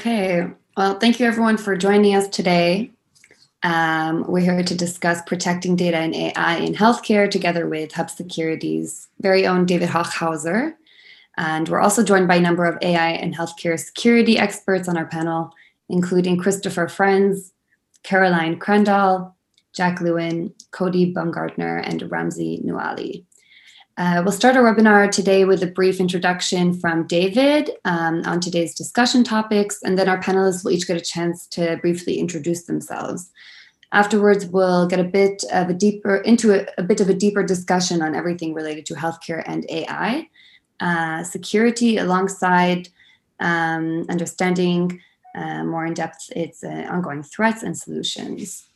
Okay. Well, thank you everyone for joining us today. Um, we're here to discuss protecting data and AI in healthcare together with Hub Security's very own David Hochhauser. And we're also joined by a number of AI and healthcare security experts on our panel, including Christopher Frenz, Carolyn Crandall, Jack Lewin, Cody Bumgardner, and Ramzi Naouali. Uh, we'll start our webinar today with a brief introduction from David um, on today's discussion topics, and then our panelists will each get a chance to briefly introduce themselves. Afterwards, we'll get a bit of a deeper into a, a bit of a deeper discussion on everything related to healthcare and AI, uh, security, alongside um, understanding uh, more in depth its uh, ongoing threats and solutions.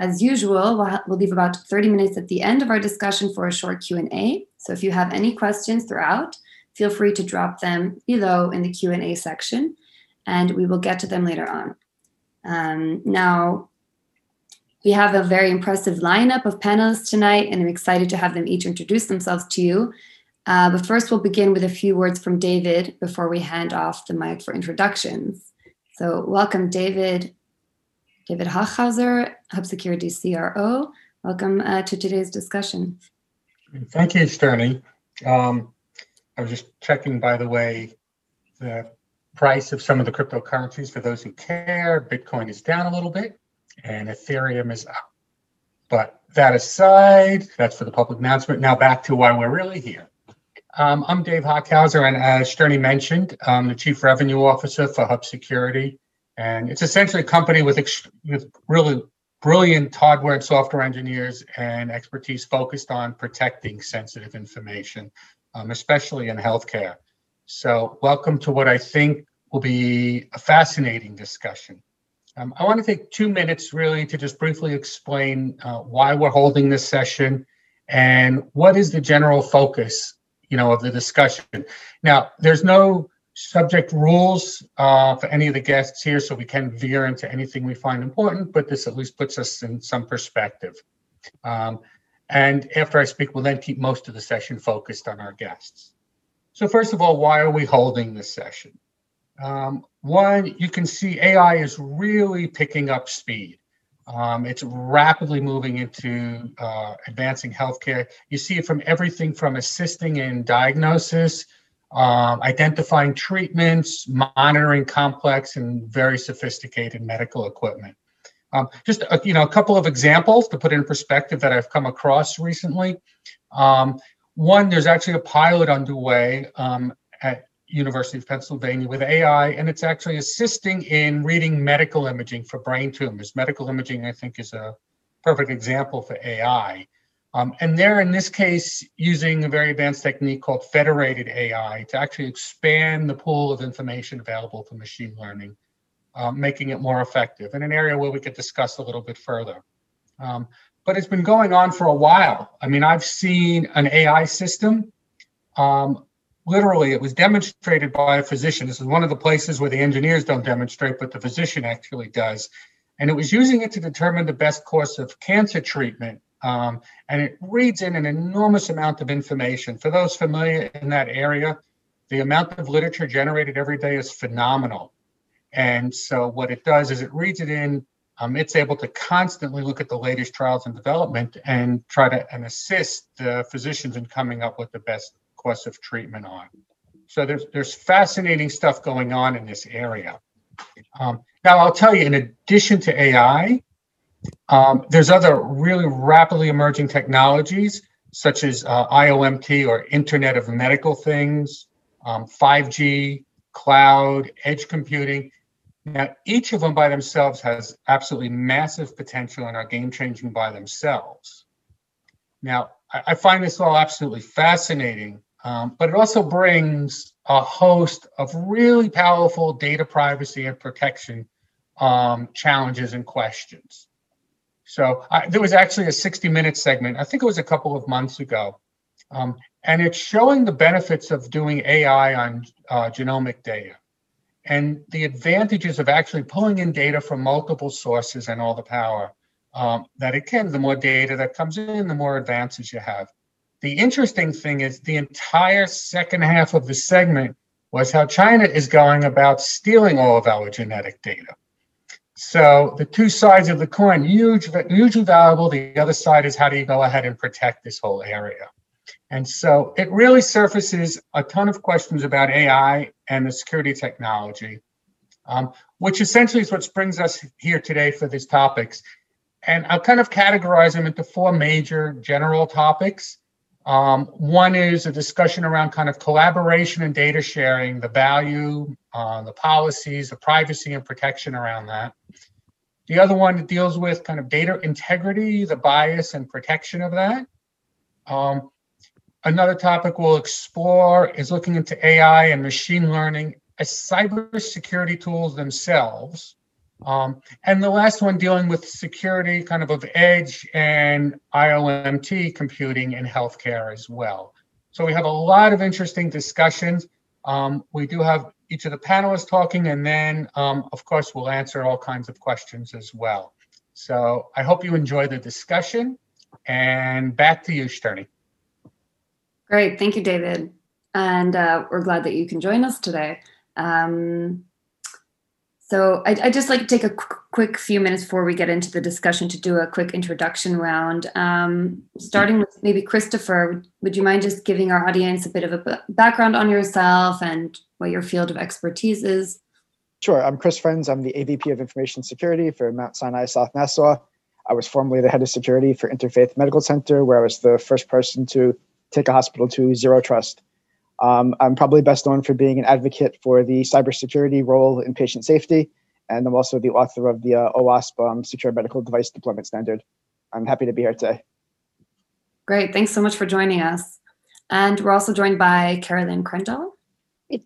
As usual, we'll, we'll leave about 30 minutes at the end of our discussion for a short Q&A. So if you have any questions throughout, feel free to drop them below in the Q&A section, and we will get to them later on. Um, now, we have a very impressive lineup of panelists tonight, and I'm excited to have them each introduce themselves to you. Uh, but first, we'll begin with a few words from David before we hand off the mic for introductions. So, welcome, David. David Hochhauser, Hub Security CRO. Welcome uh, to today's discussion. Thank you, Shterny. Um, I was just checking, by the way, the price of some of the cryptocurrencies for those who care. Bitcoin is down a little bit and Ethereum is up. But that aside, that's for the public announcement. Now back to why we're really here. Um, I'm Dave Hochhauser, and as Shterny mentioned, I'm the Chief Revenue Officer for Hub Security. And it's essentially a company with, ex- with really brilliant hardware and software engineers and expertise focused on protecting sensitive information, um, especially in healthcare. So, welcome to what I think will be a fascinating discussion. Um, I want to take two minutes really to just briefly explain uh, why we're holding this session and what is the general focus, you know, of the discussion. Now, there's no subject rules uh, for any of the guests here, so we can veer into anything we find important, but this at least puts us in some perspective. Um, and after I speak, we'll then keep most of the session focused on our guests. So first of all, why are we holding this session? Um, one, you can see AI is really picking up speed. Um, it's rapidly moving into uh, advancing healthcare. You see it from everything from assisting in diagnosis um, identifying treatments, monitoring complex and very sophisticated medical equipment. Um, just a, you know a couple of examples to put in perspective that I've come across recently. Um, one, there's actually a pilot underway um, at University of Pennsylvania with AI, and it's actually assisting in reading medical imaging for brain tumors. Medical imaging, I think, is a perfect example for AI. Um, and they're in this case using a very advanced technique called federated AI to actually expand the pool of information available for machine learning, um, making it more effective in an area where we could discuss a little bit further. Um, but it's been going on for a while. I mean, I've seen an AI system. Um, literally, it was demonstrated by a physician. This is one of the places where the engineers don't demonstrate, but the physician actually does. And it was using it to determine the best course of cancer treatment um, and it reads in an enormous amount of information. For those familiar in that area, the amount of literature generated every day is phenomenal. And so what it does is it reads it in. Um, it's able to constantly look at the latest trials and development and try to and assist the physicians in coming up with the best course of treatment on. So there's there's fascinating stuff going on in this area. Um, now I'll tell you, in addition to AI, um, there's other really rapidly emerging technologies such as uh, IoMT or Internet of Medical Things, um, 5G, cloud, edge computing. Now, each of them by themselves has absolutely massive potential and are game changing by themselves. Now, I, I, find this all absolutely fascinating, um, but it also brings a host of really powerful data privacy and protection um, challenges and questions. So I, there was actually a 60 minute segment, I think it was a couple of months ago. Um, and it's showing the benefits of doing AI on uh, genomic data and the advantages of actually pulling in data from multiple sources and all the power um, that it can. The more data that comes in, the more advances you have. The interesting thing is the entire second half of the segment was how China is going about stealing all of our genetic data. So the two sides of the coin, huge, hugely valuable. The other side is how do you go ahead and protect this whole area? And so it really surfaces a ton of questions about AI and the security technology, um, which essentially is what brings us here today for these topics. And I'll kind of categorize them into four major general topics. Um, one is a discussion around kind of collaboration and data sharing, the value, uh, the policies, the privacy and protection around that. The other one deals with kind of data integrity, the bias and protection of that. Um, another topic we'll explore is looking into AI and machine learning as cybersecurity tools themselves. Um, and the last one dealing with security kind of of edge and IoMT computing in healthcare as well. So we have a lot of interesting discussions. Um, we do have each of the panelists talking, and then, um, of course, we'll answer all kinds of questions as well. So I hope you enjoy the discussion. And back to you, Shterny. Great. Thank you, David. And uh, we're glad that you can join us today. Um, so I, I just like to take a qu- quick few minutes before we get into the discussion to do a quick introduction round. Um, starting with maybe Christopher, would you mind just giving our audience a bit of a background on yourself and what your field of expertise is? Sure. I'm Chris Frenz. I'm the AVP of Information Security for Mount Sinai South Nassau. I was formerly the head of security for Interfaith Medical Center, where I was the first person to take a hospital to zero trust. Um, I'm probably best known for being an advocate for the cybersecurity role in patient safety, and I'm also the author of the uh, OWASP um, Secure Medical Device Deployment Standard. I'm happy to be here today. Great, thanks so much for joining us. And we're also joined by Carolyn Crandall.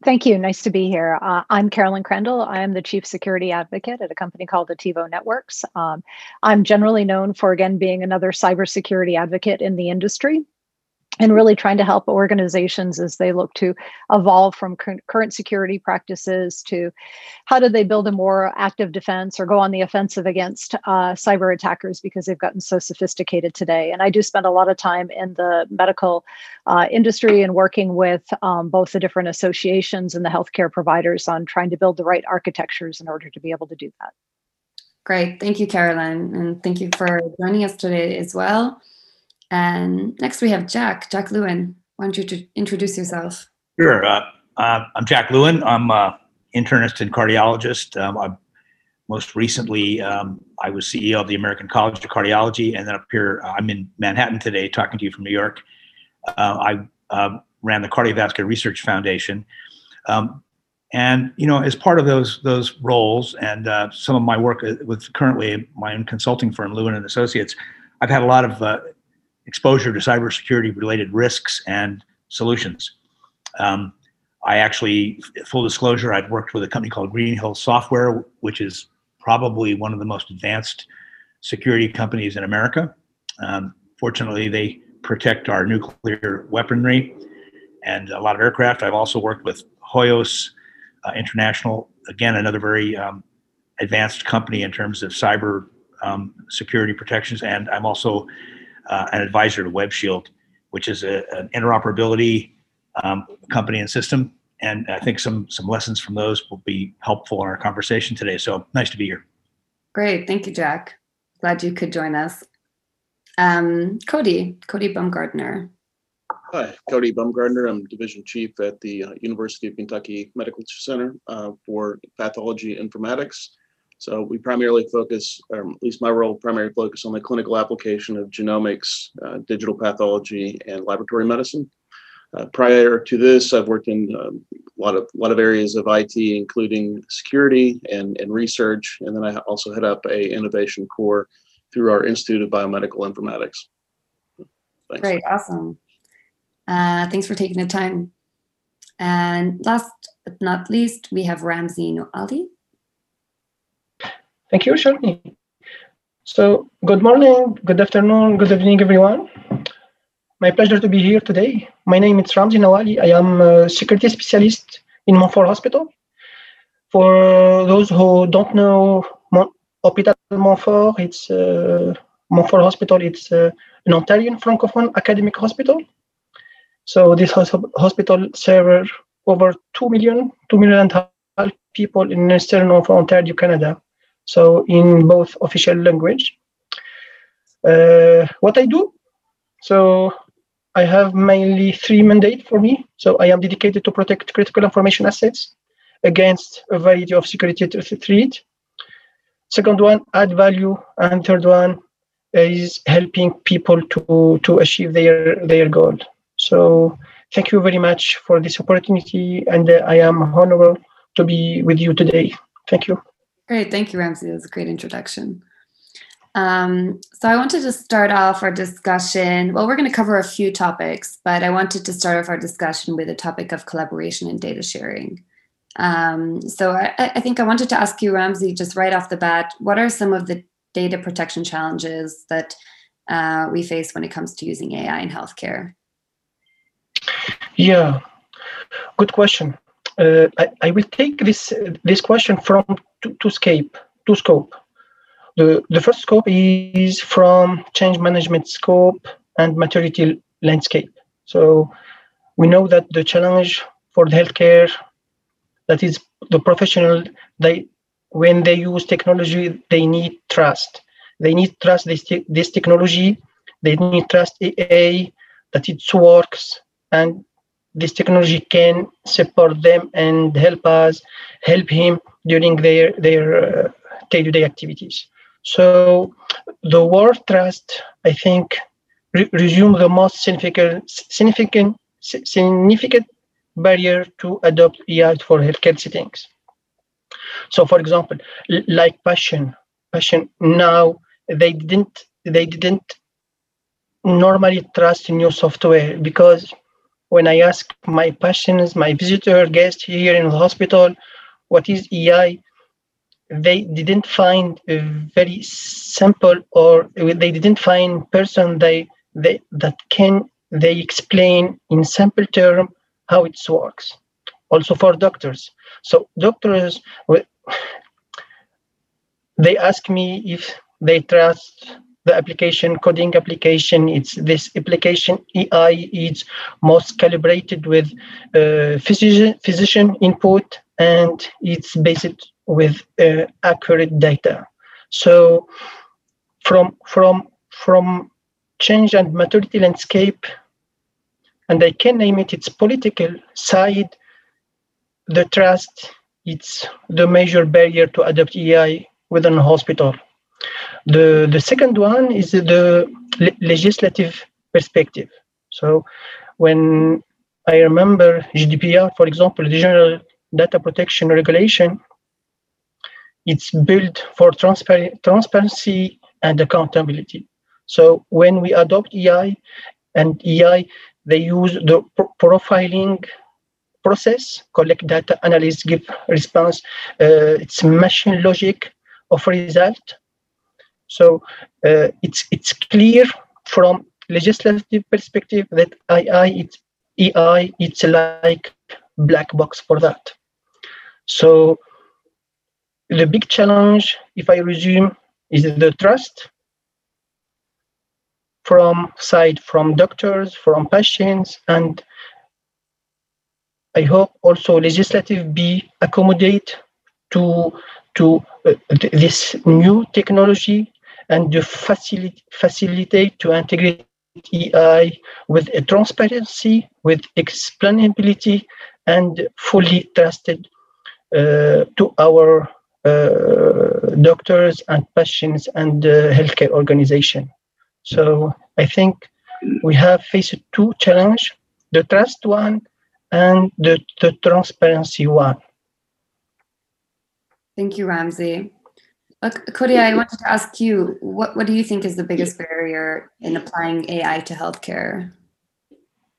Thank you. Nice to be here. Uh, I'm Carolyn Crandall. I am the chief security advocate at a company called Attivo Networks. Um, I'm generally known for, again, being another cybersecurity advocate in the industry and really trying to help organizations as they look to evolve from current security practices to how do they build a more active defense or go on the offensive against uh, cyber attackers because they've gotten so sophisticated today. And I do spend a lot of time in the medical uh, industry and working with um, both the different associations and the healthcare providers on trying to build the right architectures in order to be able to do that. Great. Thank you, Carolyn. And thank you for joining us today as well. And next we have Jack, Jack Lewin. Why don't you introduce yourself? Sure. Uh, uh, I'm Jack Lewin. I'm an internist and cardiologist. Um, I, most recently, um, I was CEO of the American College of Cardiology, and then up here, uh, I'm in Manhattan today, talking to you from New York. Uh, I uh, ran the Cardiovascular Research Foundation, um, and you know, as part of those those roles and uh, some of my work with currently my own consulting firm, Lewin and Associates, I've had a lot of exposure to cybersecurity related risks and solutions. Um, I actually, full disclosure, I've worked with a company called Green Hill Software, which is probably one of the most advanced security companies in America. Um, fortunately, they protect our nuclear weaponry and a lot of aircraft. I've also worked with Hoyos uh, International, again, another very um, advanced company in terms of cyber um, security protections. And I'm also uh, an advisor to WebShield, which is a, an interoperability um, company and system. And I think some some lessons from those will be helpful in our conversation today. So nice to be here. Great, thank you, Jack. Glad you could join us. Um, Cody, Cody Bumgardner. Hi, Cody Bumgardner. I'm division chief at the uh, University of Kentucky Medical Center uh, for pathology informatics. So we primarily focus, or at least my role, primarily focus on the clinical application of genomics, uh, digital pathology, and laboratory medicine. Uh, prior to this, I've worked in um, a lot of lot of areas of IT, including security and, and research, and then I also head up a innovation core through our Institute of Biomedical Informatics. Thanks. Great, awesome. Uh, thanks for taking the time. And last but not least, we have Ramzi Naouali. Thank you, Shani. So, good morning, good afternoon, good evening, everyone. My pleasure to be here today. My name is Ramzi Naouali. I am a security specialist in Montfort Hospital. For those who don't know Mon- Hôpital Montfort, it's uh, Montfort Hospital. It's uh, an Ontarian Francophone academic hospital. So this hospital serves over 2 million, 2 million and a half people in Eastern of Ontario, Canada. So in both official language. Uh, what I do? So I have mainly three mandate for me. So I am dedicated to protect critical information assets against a variety of security threats. Second one, add value, and third one is helping people to to achieve their their goal. So thank you very much for this opportunity, and I am honored to be with you today. Thank you. Great, thank you, Ramzi. That was a great introduction. Um, so I wanted to start off our discussion. Well, we're going to cover a few topics, but I wanted to start off our discussion with the topic of collaboration and data sharing. Um, so I, I, think I wanted to ask you, Ramzi, just right off the bat, what are some of the data protection challenges that uh, we face when it comes to using AI in healthcare? Yeah, good question. Uh, I, I, will take this this question from to, to scope to scope. The the first scope is from change management scope and maturity landscape. So we know that the challenge for the healthcare that is the professional they when they use technology they need trust they need trust this, this technology they need trust AI that it works and this technology can support them and help us help him during their their uh, day-to-day activities so the word trust i think re- resume the most significant significant significant barrier to adopt AI for healthcare settings. So, for example, like passion, passion now they didn't they didn't normally trust new software because when I ask my patients, my visitor guest here in the hospital, what is AI, they didn't find a very simple or they didn't find person they, they that can they explain in simple term how it works. Also for doctors. So doctors, they ask me if they trust the application coding application it's this application ai is most calibrated with uh, physician, physician input and it's based with uh, accurate data so from from from change and maturity landscape and I can name it its political side, the trust, it's the major barrier to adopt AI within a hospital. The, the second one is the le- legislative perspective. So when I remember GDPR, for example, the General Data Protection Regulation, it's built for transpar- transparency and accountability. So when we adopt AI and AI they use the profiling process, collect data, analyze, give response. Uh, it's machine logic of result. So uh, it's it's clear from legislative perspective that AI it's AI it's like black box for that. So the big challenge, if I resume, is the trust from side from doctors, from patients, and I hope also legislative be accommodate to to uh, this new technology and to facilitate facilitate to integrate AI with transparency, with explainability, and fully trusted uh, to our uh, doctors and patients and uh, healthcare organization. So I think we have faced two challenges, the trust one and the, the transparency one. Thank you, Ramzi. Look, Cody, I wanted to ask you, what, what do you think is the biggest barrier in applying AI to healthcare?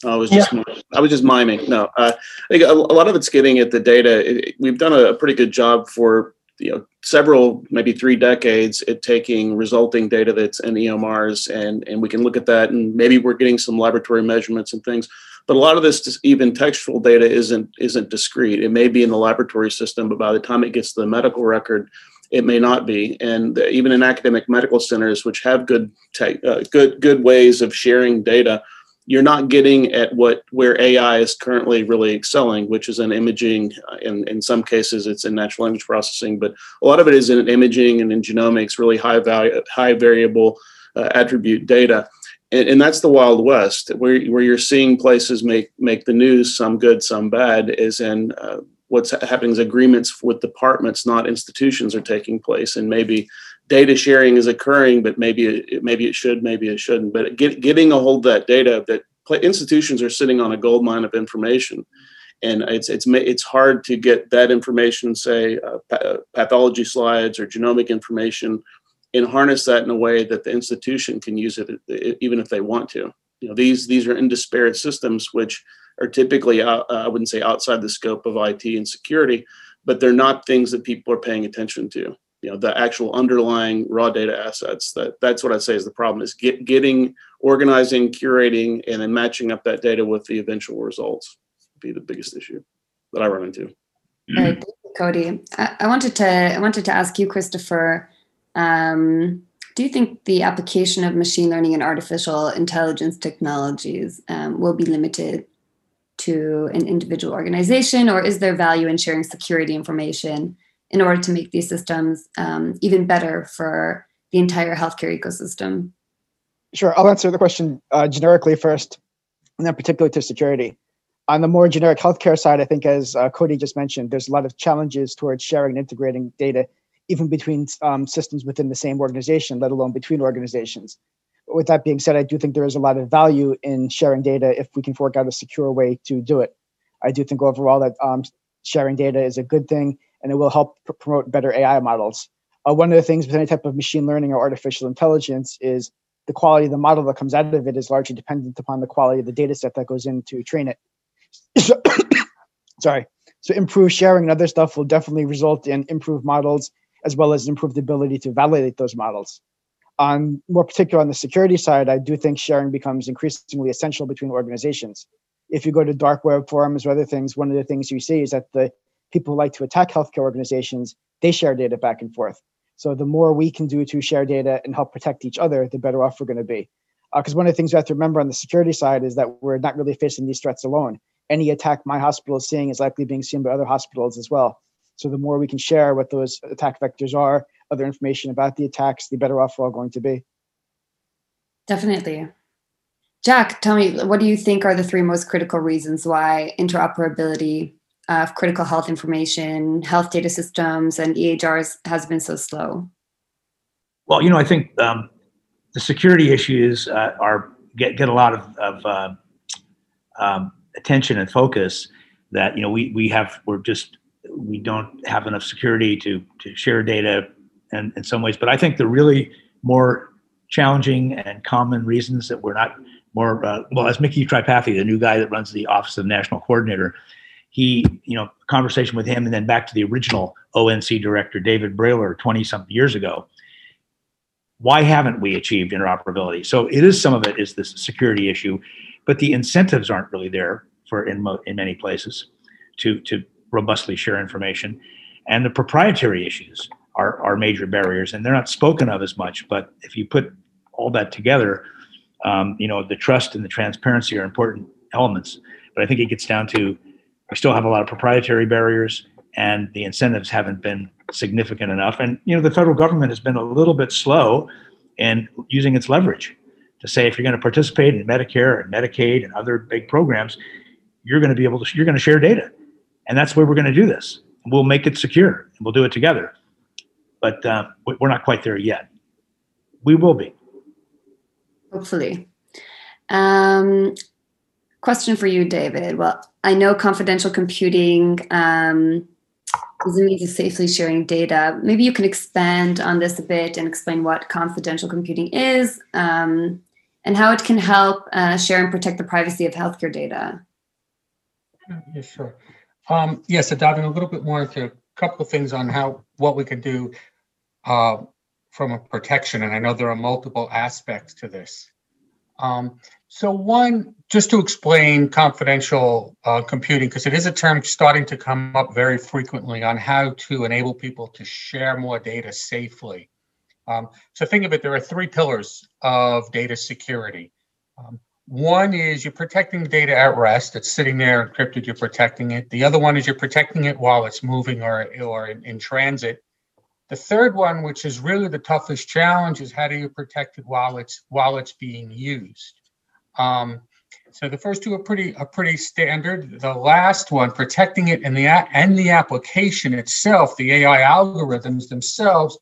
I was just yeah. I was just miming. No, uh, I think a, a, lot of it's getting at the data. It, we've done a, a pretty good job for you know several maybe three decades at taking resulting data that's in EMRs and and we can look at that and maybe we're getting some laboratory measurements and things but a lot of this even textual data isn't isn't discrete it may be in the laboratory system but by the time it gets to the medical record it may not be and even in academic medical centers which have good tech, uh, good good ways of sharing data you're not getting at what where AI is currently really excelling, which is in imaging. In in some cases, it's in natural language processing, but a lot of it is in imaging and in genomics, really high value, high variable uh, attribute data. And, and, that's the wild west, where where you're seeing places make make the news, some good, some bad, is in uh, what's happening is agreements with departments, not institutions, are taking place, and maybe data sharing is occurring, but maybe it, maybe it should, maybe it shouldn't. But get, getting a hold of that data, that institutions are sitting on a gold mine of information, and it's it's it's hard to get that information, say uh, pathology slides or genomic information, and harness that in a way that the institution can use it, even if they want to. You know, these these are in disparate systems, which are typically uh, I wouldn't say outside the scope of IT and security, but they're not things that people are paying attention to. You know the actual underlying raw data assets that that's what i'd say is the problem is get, getting organizing curating and then matching up that data with the eventual results would be the biggest issue that i run into. All right thank cody I, I, wanted to i wanted to ask you christopher um, do you think the application of machine learning and artificial intelligence technologies um, will be limited to an individual organization or is there value in sharing security information in order to make these systems um, even better for the entire healthcare ecosystem? Sure, I'll answer the question uh, generically first, and then particularly to security. On the more generic healthcare side, I think, as uh, Cody just mentioned, there's a lot of challenges towards sharing and integrating data, even between um, systems within the same organization, let alone between organizations. With that being said, I do think there is a lot of value in sharing data if we can work out a secure way to do it. I do think overall that um, sharing data is a good thing and it will help pr- promote better AI models. Uh, one of the things with any type of machine learning or artificial intelligence is the quality of the model that comes out of it is largely dependent upon the quality of the data set that goes in to train it. So, sorry. So improved sharing and other stuff will definitely result in improved models as well as improved ability to validate those models. On more particular on the security side, I do think sharing becomes increasingly essential between organizations. If you go to dark web forums or other things, one of the things you see is that the people who like to attack healthcare organizations, they share data back and forth. So the more we can do to share data and help protect each other, the better off we're going to be. Because uh, one of the things we have to remember on the security side is that we're not really facing these threats alone. Any attack my hospital is seeing is likely being seen by other hospitals as well. So the more we can share what those attack vectors are, other information about the attacks, the better off we're all going to be. Definitely. Jack, tell me, what do you think are the three most critical reasons why interoperability of critical health information, health data systems, and EHRs has been so slow? Well, you know, I think um, the security issues uh, are get get a lot of, of uh, um, attention and focus. That you know, we we have we're just we don't have enough security to to share data, and in some ways. But I think the really more challenging and common reasons that we're not more uh, well as Micky Tripathi, the new guy that runs the Office of National Coordinator, he, you know, conversation with him, and then back to the original ONC director, David Brailer, 20 something years ago. Why haven't we achieved interoperability? So it is some of it is this security issue, but the incentives aren't really there for in, mo- in many places to, to robustly share information. And the proprietary issues are, are major barriers, and they're not spoken of as much. But if you put all that together, um, you know, the trust and the transparency are important elements. But I think it gets down to we still have a lot of proprietary barriers and the incentives haven't been significant enough. And you know, the federal government has been a little bit slow in using its leverage to say if you're going to participate in Medicare and Medicaid and other big programs, you're going to be able to you're going to share data, and that's where we're going to do this. We'll make it secure and we'll do it together. But uh, we're not quite there yet. We will be. Hopefully. Um, question for you, David. Well, I know confidential computing um, is a means of safely sharing data. Maybe you can expand on this a bit and explain what confidential computing is um, and how it can help uh, share and protect the privacy of healthcare data. Yeah, sure. Um, yes, so diving a little bit more into a couple of things on how what we can do uh, from a protection, and I know there are multiple aspects to this. Um, so one, just to explain confidential uh, computing, because it is a term starting to come up very frequently on how to enable people to share more data safely. Um, so think of it, there are three pillars of data security. Um, One is you're protecting the data at rest. It's sitting there encrypted. You're protecting it. The other one is you're protecting it while it's moving or or in, in transit. The third one, which is really the toughest challenge, is how do you protect it while it's while it's being used. Um, so the first two are pretty are pretty standard. The last one, protecting it and the and the application itself, the AI algorithms themselves,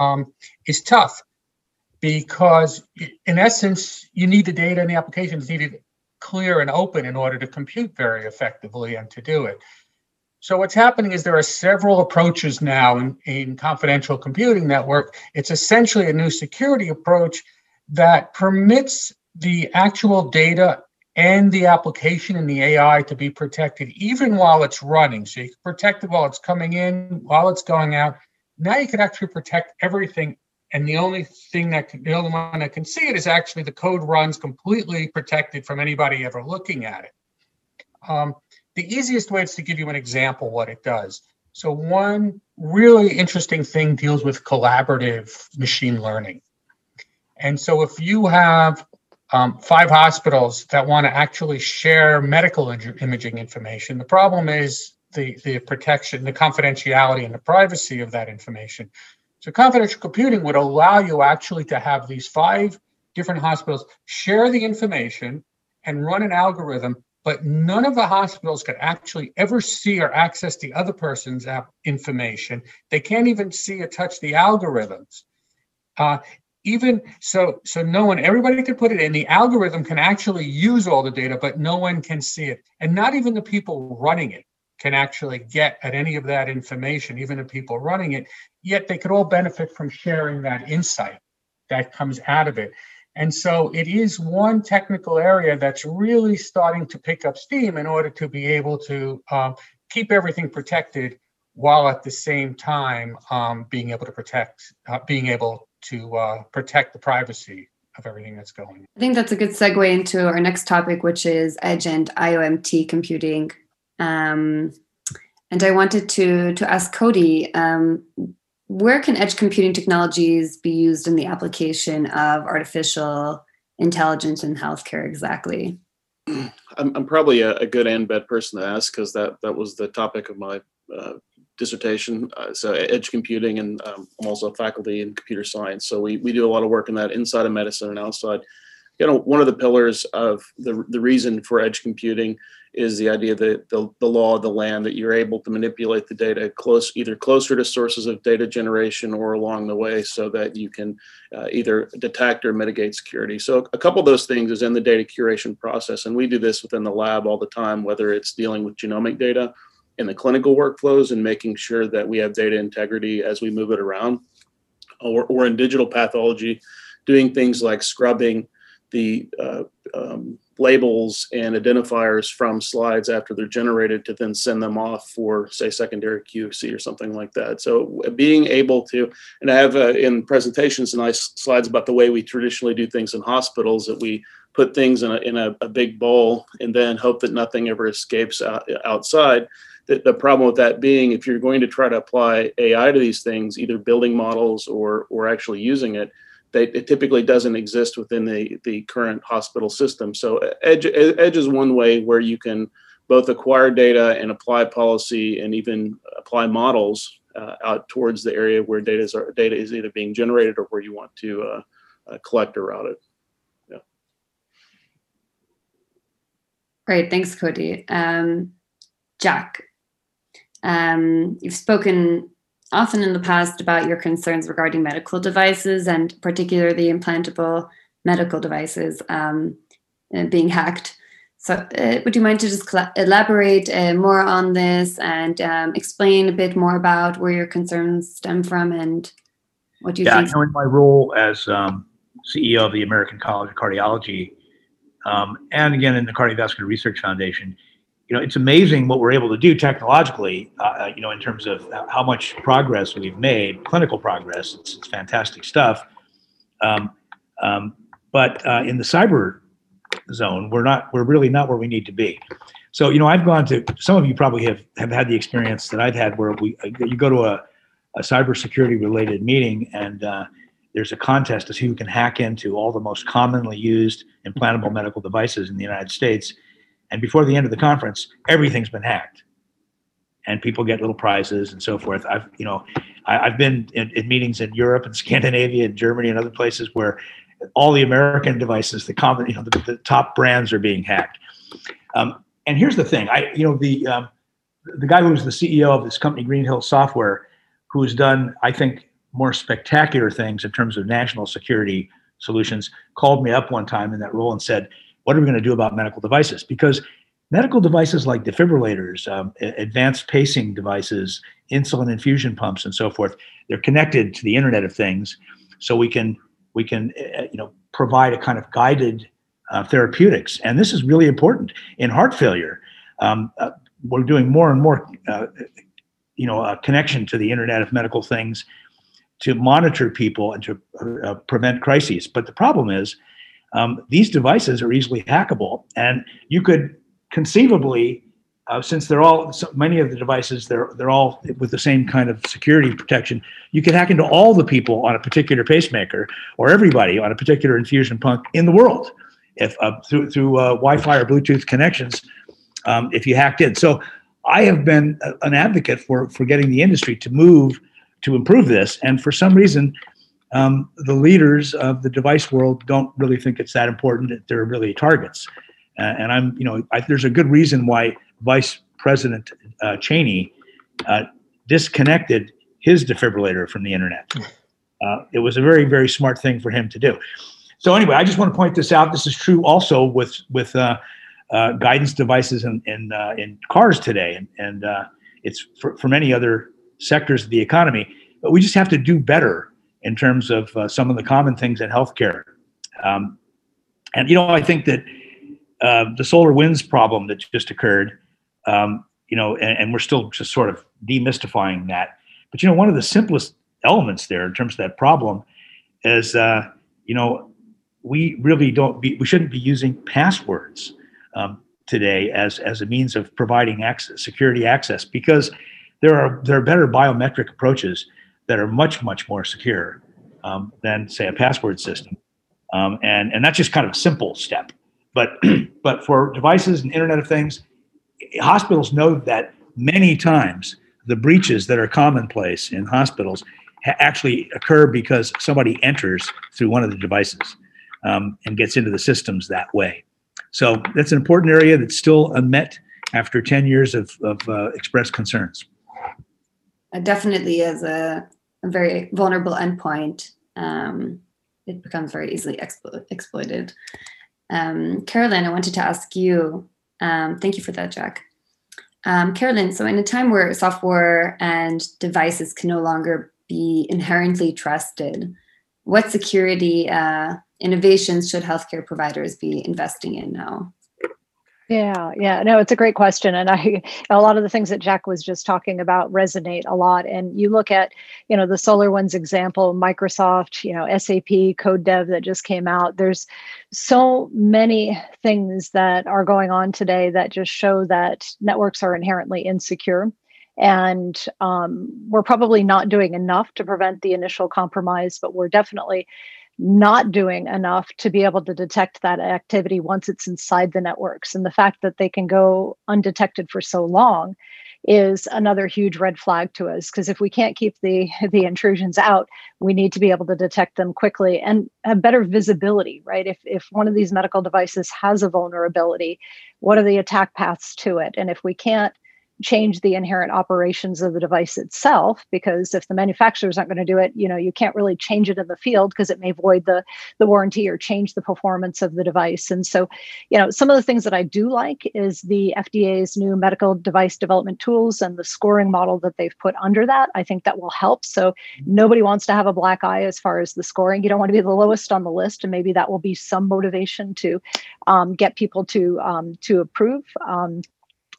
um, is tough because in essence, you need the data and the applications needed clear and open in order to compute very effectively and to do it. So what's happening is there are several approaches now in, in confidential computing network. It's essentially a new security approach that permits the actual data and the application and the AI to be protected even while it's running. So you can protect it while it's coming in, while it's going out. Now you can actually protect everything and the only thing that can, the only one that can see it is actually the code runs completely protected from anybody ever looking at it. Um, the easiest way is to give you an example what it does. So one really interesting thing deals with collaborative machine learning. And so if you have um, five hospitals that want to actually share medical imaging information, the problem is the, the protection, the confidentiality and the privacy of that information. So confidential computing would allow you actually to have these five different hospitals share the information and run an algorithm, but none of the hospitals could actually ever see or access the other person's information. They can't even see or touch the algorithms. Uh, even so, so no one, everybody can put it in. The algorithm can actually use all the data, but no one can see it, and not even the people running it can actually get at any of that information, even the people running it, yet they could all benefit from sharing that insight that comes out of it. And so it is one technical area that's really starting to pick up steam in order to be able to um, keep everything protected while at the same time um, being able to protect, uh, being able to uh, protect the privacy of everything that's going. I think that's a good segue into our next topic, which is edge and IOMT computing. Um, and I wanted to to ask Cody, um, where can edge computing technologies be used in the application of artificial intelligence in healthcare exactly? I'm, I'm probably a, a good and bad person to ask because that that was the topic of my uh, dissertation. Uh, so edge computing, and um, I'm also a faculty in computer science. So we, we do a lot of work in that inside of medicine and outside. You know, one of the pillars of the the reason for edge computing is the idea that the, the law of the land that you're able to manipulate the data close either closer to sources of data generation or along the way so that you can uh, either detect or mitigate security. So a couple of those things is in the data curation process and we do this within the lab all the time whether it's dealing with genomic data in the clinical workflows and making sure that we have data integrity as we move it around or, or in digital pathology doing things like scrubbing the uh, um, labels and identifiers from slides after they're generated to then send them off for say secondary QC or something like that. So being able to, and I have uh, in presentations and nice slides about the way we traditionally do things in hospitals that we put things in a, in a, a big bowl and then hope that nothing ever escapes out, outside. The, the problem with that being if you're going to try to apply AI to these things, either building models or, or actually using it, they, it typically doesn't exist within the, the current hospital system. So Edge, Edge is one way where you can both acquire data and apply policy and even apply models uh, out towards the area where data is, data is either being generated or where you want to uh, uh, collect or route it. Yeah. Great, thanks, Cody. Um, Jack, um, you've spoken often in the past about your concerns regarding medical devices and particularly implantable medical devices um, uh, being hacked. So, uh, would you mind to just elaborate uh, more on this and um, explain a bit more about where your concerns stem from and what do you yeah, think? Yeah, in my role as um, CEO of the American College of Cardiology, um, and again in the Cardiovascular Research Foundation, you know, it's amazing what we're able to do technologically, uh, uh, you know, in terms of how much progress we've made, clinical progress. It's, it's fantastic stuff. Um, um, but uh, in the cyber zone, we're not, we're really not where we need to be. So, you know, I've gone to, some of you probably have, have had the experience that I've had where we, uh, you go to a, a cybersecurity related meeting and uh, there's a contest see who can hack into all the most commonly used implantable medical devices in the United States. And before the end of the conference, everything's been hacked, and people get little prizes and so forth. I've you know, I, have been in, in, meetings in Europe and Scandinavia and Germany and other places where all the American devices, the common, you know, the, the top brands are being hacked. Um, and here's the thing, I you know the um, the guy who was the CEO of this company, Green Hill Software, who's done, I think, more spectacular things in terms of national security solutions, called me up one time in that role and said, What are we going to do about medical devices? Because medical devices like defibrillators, um, advanced pacing devices, insulin infusion pumps, and so forth, they're connected to the Internet of Things. So we can we can uh, you know provide a kind of guided uh, therapeutics, and this is really important in heart failure. Um, uh, we're doing more and more, uh, you know, a connection to the Internet of Medical Things to monitor people and to uh, prevent crises. But the problem is, um, these devices are easily hackable, and you could conceivably, uh, since they're all so many of the devices, they're they're all with the same kind of security protection. You could hack into all the people on a particular pacemaker or everybody on a particular infusion pump in the world, if uh, through through uh, Wi-Fi or Bluetooth connections um, if you hacked in. So I have been a, an advocate for for getting the industry to move to improve this, and for some reason, um, the leaders of the device world don't really think it's that important that they're really targets. Uh, and I'm, you know, I, there's a good reason why Vice President uh, Cheney uh, disconnected his defibrillator from the internet. Uh, it was a very, very smart thing for him to do. So anyway, I just want to point this out. This is true also with with uh, uh, guidance devices in in, uh, in cars today, and, and uh, it's for, for many other sectors of the economy. But we just have to do better in terms of uh, some of the common things in healthcare. Um, and you know, I think that uh, the SolarWinds problem that just occurred, um, you know, and, and we're still just sort of demystifying that. But you know, one of the simplest elements there in terms of that problem is, uh, you know, we really don't be, we shouldn't be using passwords um, today as as a means of providing access, security access because there are there are better biometric approaches that are much much more secure um, than say a password system, um, and and that's just kind of a simple step. But but for devices and Internet of Things, hospitals know that many times the breaches that are commonplace in hospitals ha- actually occur because somebody enters through one of the devices um, and gets into the systems that way. So that's an important area that's still unmet after 10 years of, of uh, expressed concerns. It definitely is a, a very vulnerable endpoint. Um, it becomes very easily explo- exploited. Um, Carolyn, I wanted to ask you, um, thank you for that, Jack. Um, Carolyn, so in a time where software and devices can no longer be inherently trusted, what security uh, innovations should healthcare providers be investing in now? Yeah, yeah, no, it's a great question, and I a lot of the things that Jack was just talking about resonate a lot. And you look at, you know, the SolarWinds example, Microsoft, you know, SAP, Codecov that just came out. There's so many things that are going on today that just show that networks are inherently insecure, and um, we're probably not doing enough to prevent the initial compromise, but we're definitely not doing enough to be able to detect that activity once it's inside the networks. And the fact that they can go undetected for so long is another huge red flag to us because if we can't keep the the intrusions out we need to be able to detect them quickly and have better visibility right if if one of these medical devices has a vulnerability what are the attack paths to it and if we can't change the inherent operations of the device itself because if the manufacturer's aren't going to do it you know you can't really change it in the field because it may void the the warranty or change the performance of the device. And so you know some of the things that i do like is the fda's new medical device development tools and the scoring model that they've put under that. I think that will help. So nobody wants to have a black eye as far as the scoring. You don't want to be the lowest on the list and maybe that will be some motivation to um, get people to um, to approve. Um,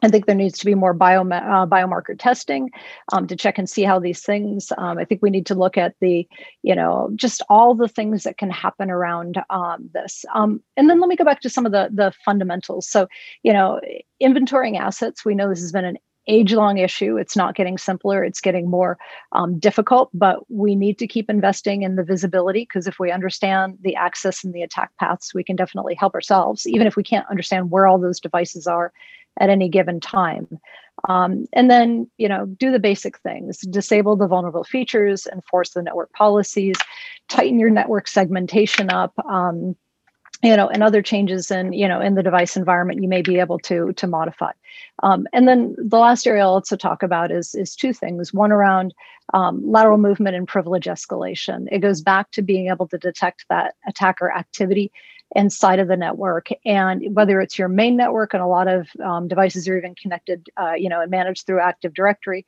I think there needs to be more uh, biomarker testing um, to check and see how these things. Um, I think we need to look at the, you know, just all the things that can happen around um, this. Um, and then let me go back to some of the the fundamentals. So, you know, inventorying assets. We know this has been an age long issue. It's not getting simpler, it's getting more um, difficult, but we need to keep investing in the visibility because if we understand the access and the attack paths, we can definitely help ourselves, even if we can't understand where all those devices are at any given time. Um, and then, you know, do the basic things disable the vulnerable features, enforce the network policies, tighten your network segmentation up. Um, you know, and other changes in, you know, in the device environment you may be able to to modify. Um, and then the last area I'll also talk about is is two things. One around um, lateral movement and privilege escalation. It goes back to being able to detect that attacker activity inside of the network, and whether it's your main network and a lot of um, devices are even connected, uh, you know, and managed through Active Directory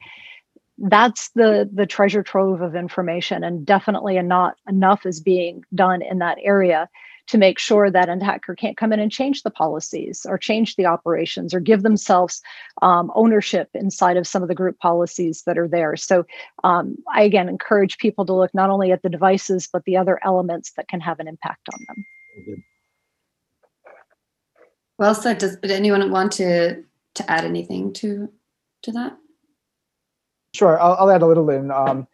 that's the the treasure trove of information and definitely and not enough is being done in that area to make sure that an attacker can't come in and change the policies or change the operations or give themselves um, ownership inside of some of the group policies that are there. So um, I again encourage people to look not only at the devices but the other elements that can have an impact on them. Well said. Does did anyone want to to add anything to to that? Sure, I'll, I'll add a little in. Um,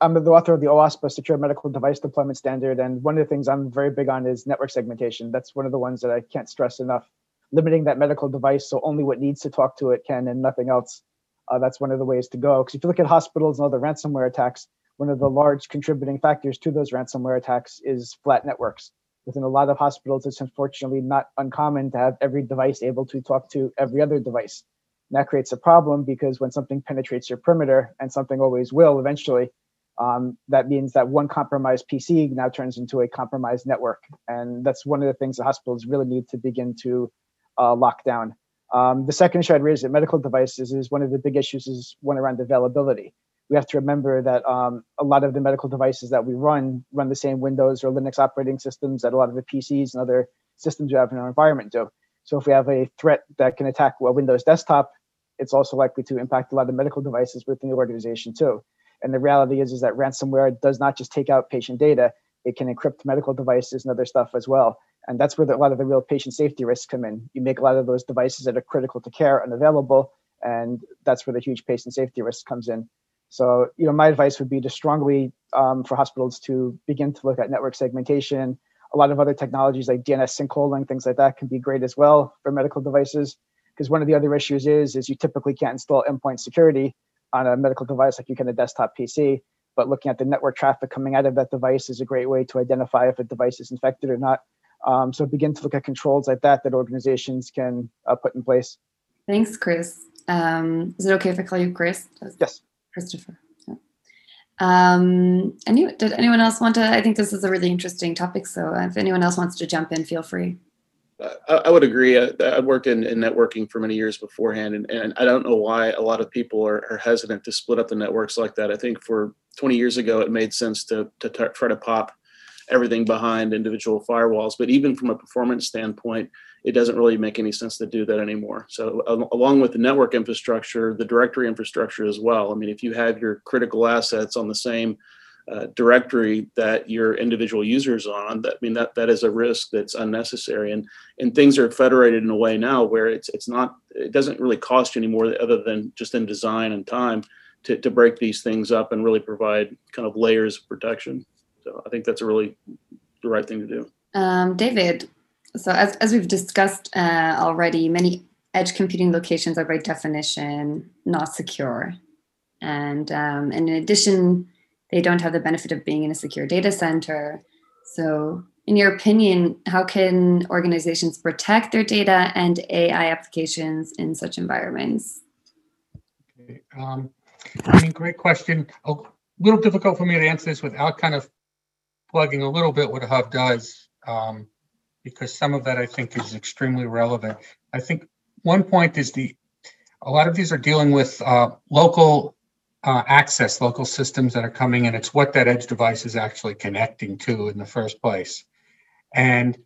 I'm the author of the OWASP Secure Medical Device Deployment Standard, and one of the things I'm very big on is network segmentation. That's one of the ones that I can't stress enough. Limiting that medical device so only what needs to talk to it can and nothing else. Uh, that's one of the ways to go. Because if you look at hospitals and other ransomware attacks, one of the large contributing factors to those ransomware attacks is flat networks. Within a lot of hospitals, it's unfortunately not uncommon to have every device able to talk to every other device. And that creates a problem because when something penetrates your perimeter, and something always will eventually, um, that means that one compromised PC now turns into a compromised network. And that's one of the things the hospitals really need to begin to uh, lock down. Um, the second issue I'd raise at medical devices is one of the big issues is one around availability. We have to remember that um, a lot of the medical devices that we run run the same Windows or Linux operating systems that a lot of the PCs and other systems we have in our environment do. So if we have a threat that can attack a Windows desktop, it's also likely to impact a lot of medical devices within the organization too. And the reality is, is that ransomware does not just take out patient data; it can encrypt medical devices and other stuff as well. And that's where the, a lot of the real patient safety risks come in. You make a lot of those devices that are critical to care unavailable, and that's where the huge patient safety risk comes in. So, you know, my advice would be to strongly um, for hospitals to begin to look at network segmentation. A lot of other technologies like DNS sinkholing, things like that, can be great as well for medical devices. Because one of the other issues is, is you typically can't install endpoint security on a medical device like you can a desktop PC. But looking at the network traffic coming out of that device is a great way to identify if a device is infected or not. Um, so begin to look at controls like that that organizations can uh, put in place. Thanks, Chris. Um, is it okay if I call you Chris? Yes. Christopher. Um, any, did anyone else want to? I think this is a really interesting topic. So if anyone else wants to jump in, feel free. I, I would agree. I, I worked in, in, networking for many years beforehand, and, and I don't know why a lot of people are, are, hesitant to split up the networks like that. I think for 20 years ago, it made sense to, to try to pop everything behind individual firewalls. But even from a performance standpoint, it doesn't really make any sense to do that anymore. So, along with the network infrastructure, the directory infrastructure as well. I mean, if you have your critical assets on the same uh, directory that your individual users on that I mean that that is a risk that's unnecessary and and things are federated in a way now where it's it's not it doesn't really cost you any more other than just in design and time to, to break these things up and really provide kind of layers of protection so I think that's a really the right thing to do um, David so as, as we've discussed uh, already many edge computing locations are by definition not secure and um, and in addition they don't have the benefit of being in a secure data center. So, in your opinion, how can organizations protect their data and AI applications in such environments? Okay. Um, I mean, great question. A little difficult for me to answer this without kind of plugging a little bit what Hub does, um, because some of that I think is extremely relevant. I think one point is the a lot of these are dealing with uh, local uh, access local systems that are coming in. It's what that edge device is actually connecting to in the first place. And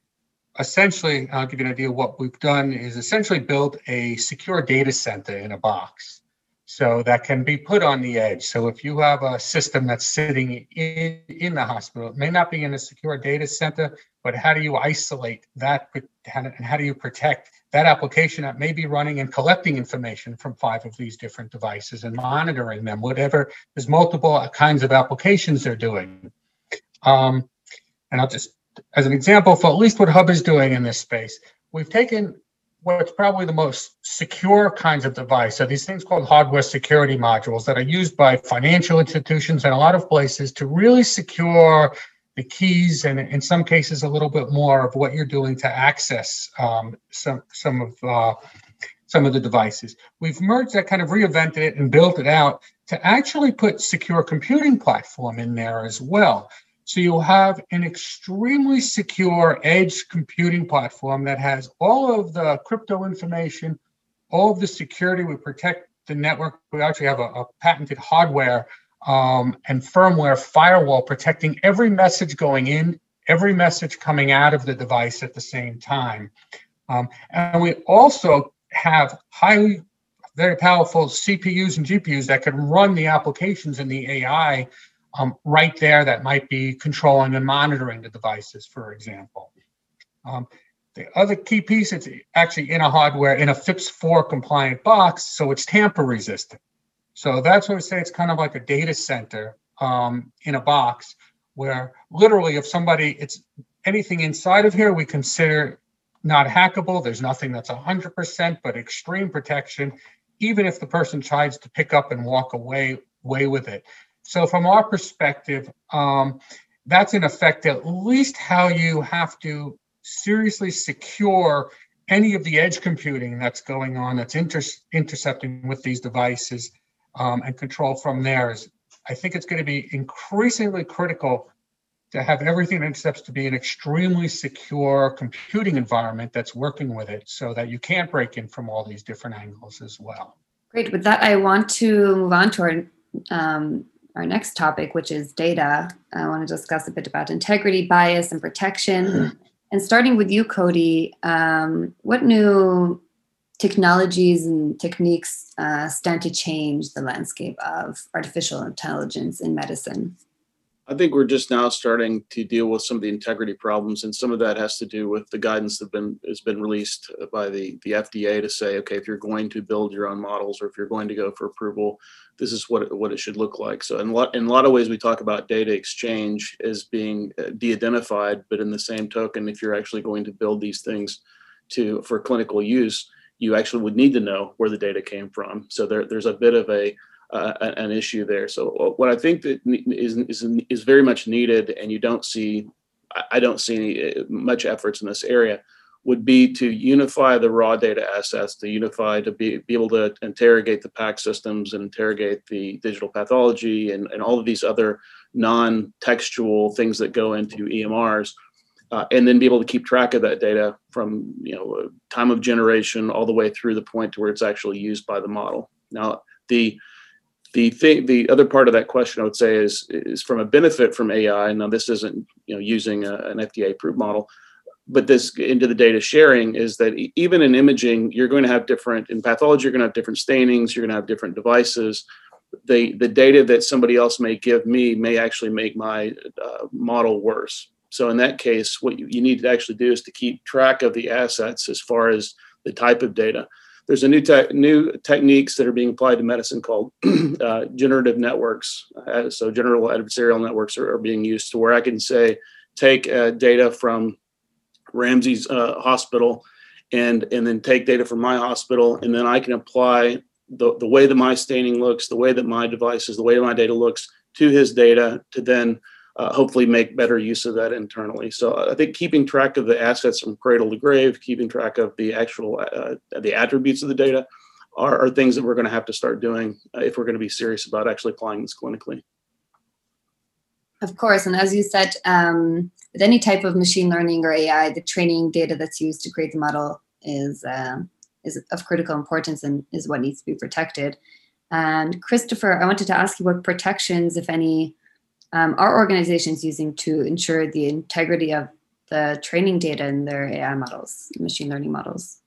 essentially, I'll give you an idea. What we've done is essentially build a secure data center in a box. So that can be put on the edge. So if you have a system that's sitting in, in the hospital, it may not be in a secure data center, but how do you isolate that and how do you protect that application that may be running and collecting information from five of these different devices and monitoring them, whatever, there's multiple kinds of applications they're doing. Um, and I'll just, as an example for at least what Hub is doing in this space, we've taken what's probably the most secure kinds of device are these things called hardware security modules that are used by financial institutions and a lot of places to really secure the keys and in some cases a little bit more of what you're doing to access um, some some of uh, some of the devices. We've merged that kind of reinvented it and built it out to actually put secure computing platform in there as well. So you'll have an extremely secure edge computing platform that has all of the crypto information, all of the security. We protect the network. We actually have a, a patented hardware um, and firmware firewall protecting every message going in, every message coming out of the device at the same time. Um, and we also have highly, very powerful CPUs and GPUs that can run the applications in the AI um, right there that might be controlling and monitoring the devices, for example. Um, the other key piece, it's actually in a hardware, in a FIPS 4 compliant box, so it's tamper resistant. So that's what I say it's kind of like a data center um, in a box where literally if somebody, it's anything inside of here we consider not hackable. There's nothing that's 100%, but extreme protection, even if the person tries to pick up and walk away, away with it. So from our perspective, um, that's in effect at least how you have to seriously secure any of the edge computing that's going on that's inter- intercepting with these devices um, and control from there is i think it's going to be increasingly critical to have everything that intercepts to be an extremely secure computing environment that's working with it so that you can't break in from all these different angles as well. Great. With that i want to move on to our um, our next topic, which is data. I want to discuss a bit about integrity, bias, and protection. And starting with you, Cody, um, what new technologies and techniques uh, stand to change the landscape of artificial intelligence in medicine? I think we're just now starting to deal with some of the integrity problems, and some of that has to do with the guidance that been has been released by the the FDA to say, okay, if you're going to build your own models or if you're going to go for approval, this is what it, what it should look like. So in a lot in a lot of ways, we talk about data exchange as being uh, de-identified, but in the same token, if you're actually going to build these things to for clinical use, you actually would need to know where the data came from. So there, there's a bit of a uh, an issue there. So uh, what I think that is, is is very much needed, and you don't see, I don't see any uh, much efforts in this area, would be to unify the raw data assets, to unify to be, be able to interrogate the PACS systems and interrogate the digital pathology and, and all of these other non-textual things that go into EMRs. Uh, and then be able to keep track of that data from you know time of generation all the way through the point to where it's actually used by the model. Now the the thing, the other part of that question, I would say, is is from a benefit from AI. Now, this isn't you know using a, an FDA approved model, but this into the data sharing is that even in imaging, you're going to have different in pathology. You're going to have different stainings. You're going to have different devices. The the data that somebody else may give me may actually make my uh, model worse. So in that case, what you, you need to actually do is to keep track of the assets as far as the type of data there's a new te- new techniques that are being applied to medicine called uh, generative networks. Uh, so general adversarial networks are, are, being used to where I can say take uh, data from Ramzi's uh, hospital and and then take data from my hospital and then I can apply the, the way that my staining looks, the way that my devices, the way my data looks to his data to then uh, hopefully make better use of that internally. So I think keeping track of the assets from cradle to grave, keeping track of the actual uh, the attributes of the data, are, are things that we're going to have to start doing uh, if we're going to be serious about actually applying this clinically. Of course, and as you said, um, with any type of machine learning or AI, the training data that's used to create the model is uh, is of critical importance and is what needs to be protected. And Christopher, I wanted to ask you what protections, if any, um, are organizations using to ensure the integrity of the training data in their AI models, machine learning models?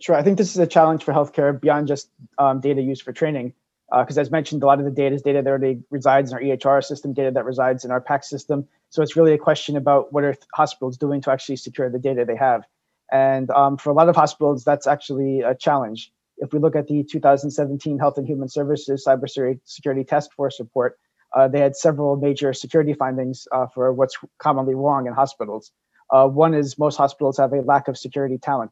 Sure. I think this is a challenge for healthcare beyond just um, data used for training. Because uh, as mentioned, a lot of the data is data that already resides in our EHR system, data that resides in our PACS system. So it's really a question about what are hospitals doing to actually secure the data they have. And um, for a lot of hospitals, that's actually a challenge. If we look at the 2017 Health and Human Services Cybersecurity Task Force report, uh, they had several major security findings uh, for what's commonly wrong in hospitals. Uh, one is most hospitals have a lack of security talent.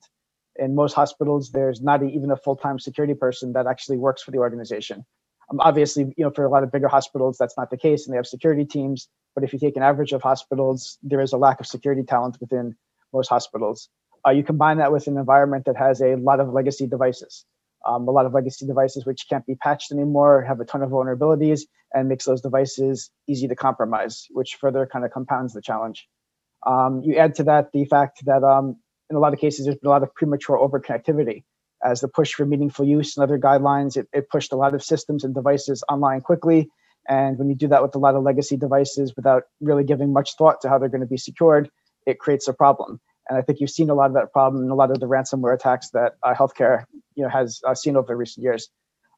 In most hospitals, there's not even a full-time security person that actually works for the organization. Um, obviously, you know, for a lot of bigger hospitals, that's not the case, and they have security teams. But if you take an average of hospitals, there is a lack of security talent within most hospitals. Uh, you combine that with an environment that has a lot of legacy devices, um, a lot of legacy devices which can't be patched anymore, have a ton of vulnerabilities, and makes those devices easy to compromise, which further kind of compounds the challenge. Um, you add to that the fact that um, in a lot of cases, there's been a lot of premature overconnectivity. As the push for meaningful use and other guidelines, it, it pushed a lot of systems and devices online quickly. And when you do that with a lot of legacy devices without really giving much thought to how they're going to be secured, it creates a problem. And I think you've seen a lot of that problem in a lot of the ransomware attacks that uh, healthcare you know, has uh, seen over recent years.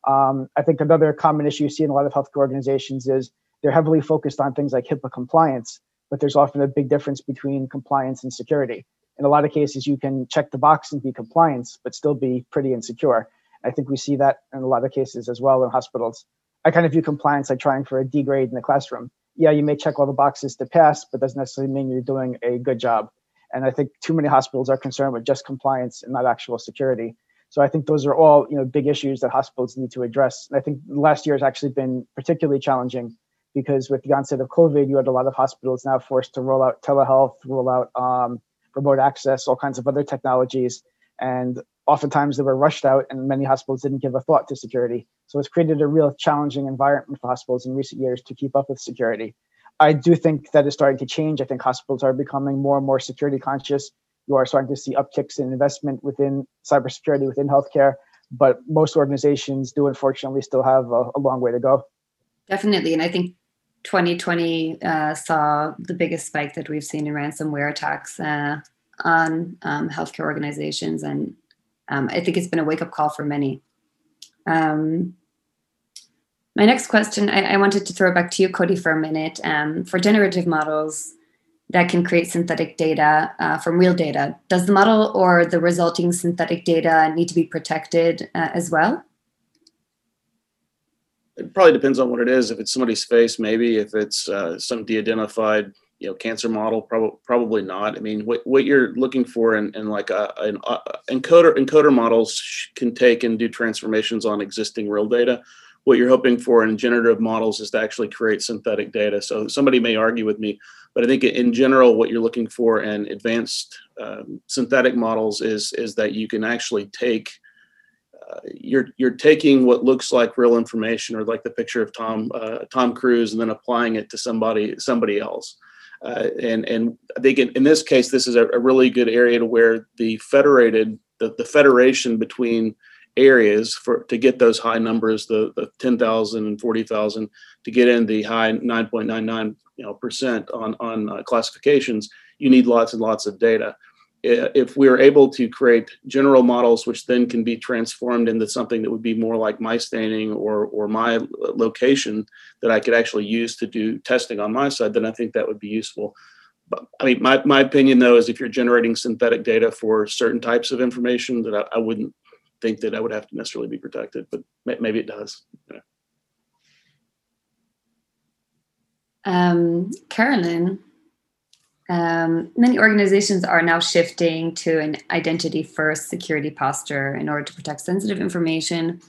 Um, I think another common issue you see in a lot of healthcare organizations is they're heavily focused on things like HIPAA compliance, but there's often a big difference between compliance and security. In a lot of cases, you can check the box and be compliant, but still be pretty insecure. I think we see that in a lot of cases as well in hospitals. I kind of view compliance like trying for a D grade in the classroom. Yeah, you may check all the boxes to pass, but doesn't necessarily mean you're doing a good job. And I think too many hospitals are concerned with just compliance and not actual security. So I think those are all you know big issues that hospitals need to address. And I think last year has actually been particularly challenging because with the onset of COVID, you had a lot of hospitals now forced to roll out telehealth, roll out um, remote access, all kinds of other technologies. And oftentimes they were rushed out, and many hospitals didn't give a thought to security. So it's created a real challenging environment for hospitals in recent years to keep up with security. I do think that is starting to change. I think hospitals are becoming more and more security conscious. You are starting to see upticks in investment within cybersecurity within healthcare, but most organizations do unfortunately still have a, a long way to go. Definitely, and I think 2020 uh, saw the biggest spike that we've seen in ransomware attacks uh, on um, healthcare organizations. And um, I think it's been a wake up call for many. Um, my next question, I, I, wanted to throw back to you, Cody, for a minute. Um, for generative models that can create synthetic data uh, from real data, does the model or the resulting synthetic data need to be protected uh, as well? it probably depends on what it is. If it's somebody's face, maybe. If it's uh, some de-identified, you know, cancer model, probably probably not. I mean, what, what you're looking for in, in like a, an uh, encoder encoder models can take and do transformations on existing real data. What you're hoping for in generative models is to actually create synthetic data. So somebody may argue with me, but I think in general, what you're looking for in advanced um, synthetic models is is that you can actually take you're you're taking what looks like real information or like the picture of Tom uh, Tom Cruise and then applying it to somebody somebody else. Uh, and and I think in, in, this case, this is a, a, really good area to where the federated the, the federation between areas for to get those high numbers, the, the 10,000 and 40,000 to get in the high 9.99 you know percent on on uh, classifications, you need lots and lots of data if we are able to create general models which then can be transformed into something that would be more like my staining or or my location that I could actually use to do testing on my side, then I think that would be useful. But I mean, my, my opinion though is if you're generating synthetic data for certain types of information, that I, I wouldn't think that I would have to necessarily be protected, but maybe it does. Yeah. Um, Carolyn, um, many organizations are now shifting to an identity first security posture in order to protect sensitive information.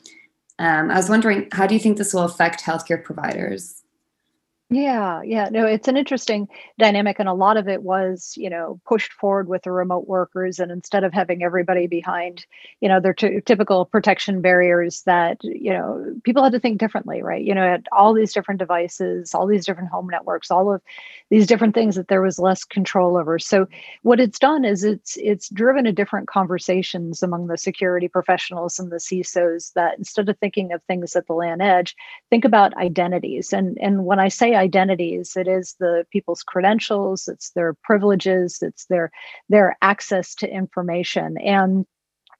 Um, I was wondering, how do you think this will affect healthcare providers? Yeah, yeah, no, it's an interesting dynamic, and a lot of it was, you know, pushed forward with the remote workers, and instead of having everybody behind, you know, their t- typical protection barriers, that you know, people had to think differently, right? You know, at all these different devices, all these different home networks, all of these different things that there was less control over. So, what it's done is it's it's driven a different conversations among the security professionals and the CISOs that instead of thinking of things at the LAN edge, think about identities, and and when I say identities. It is the people's credentials it's their privileges it's their their access to information. And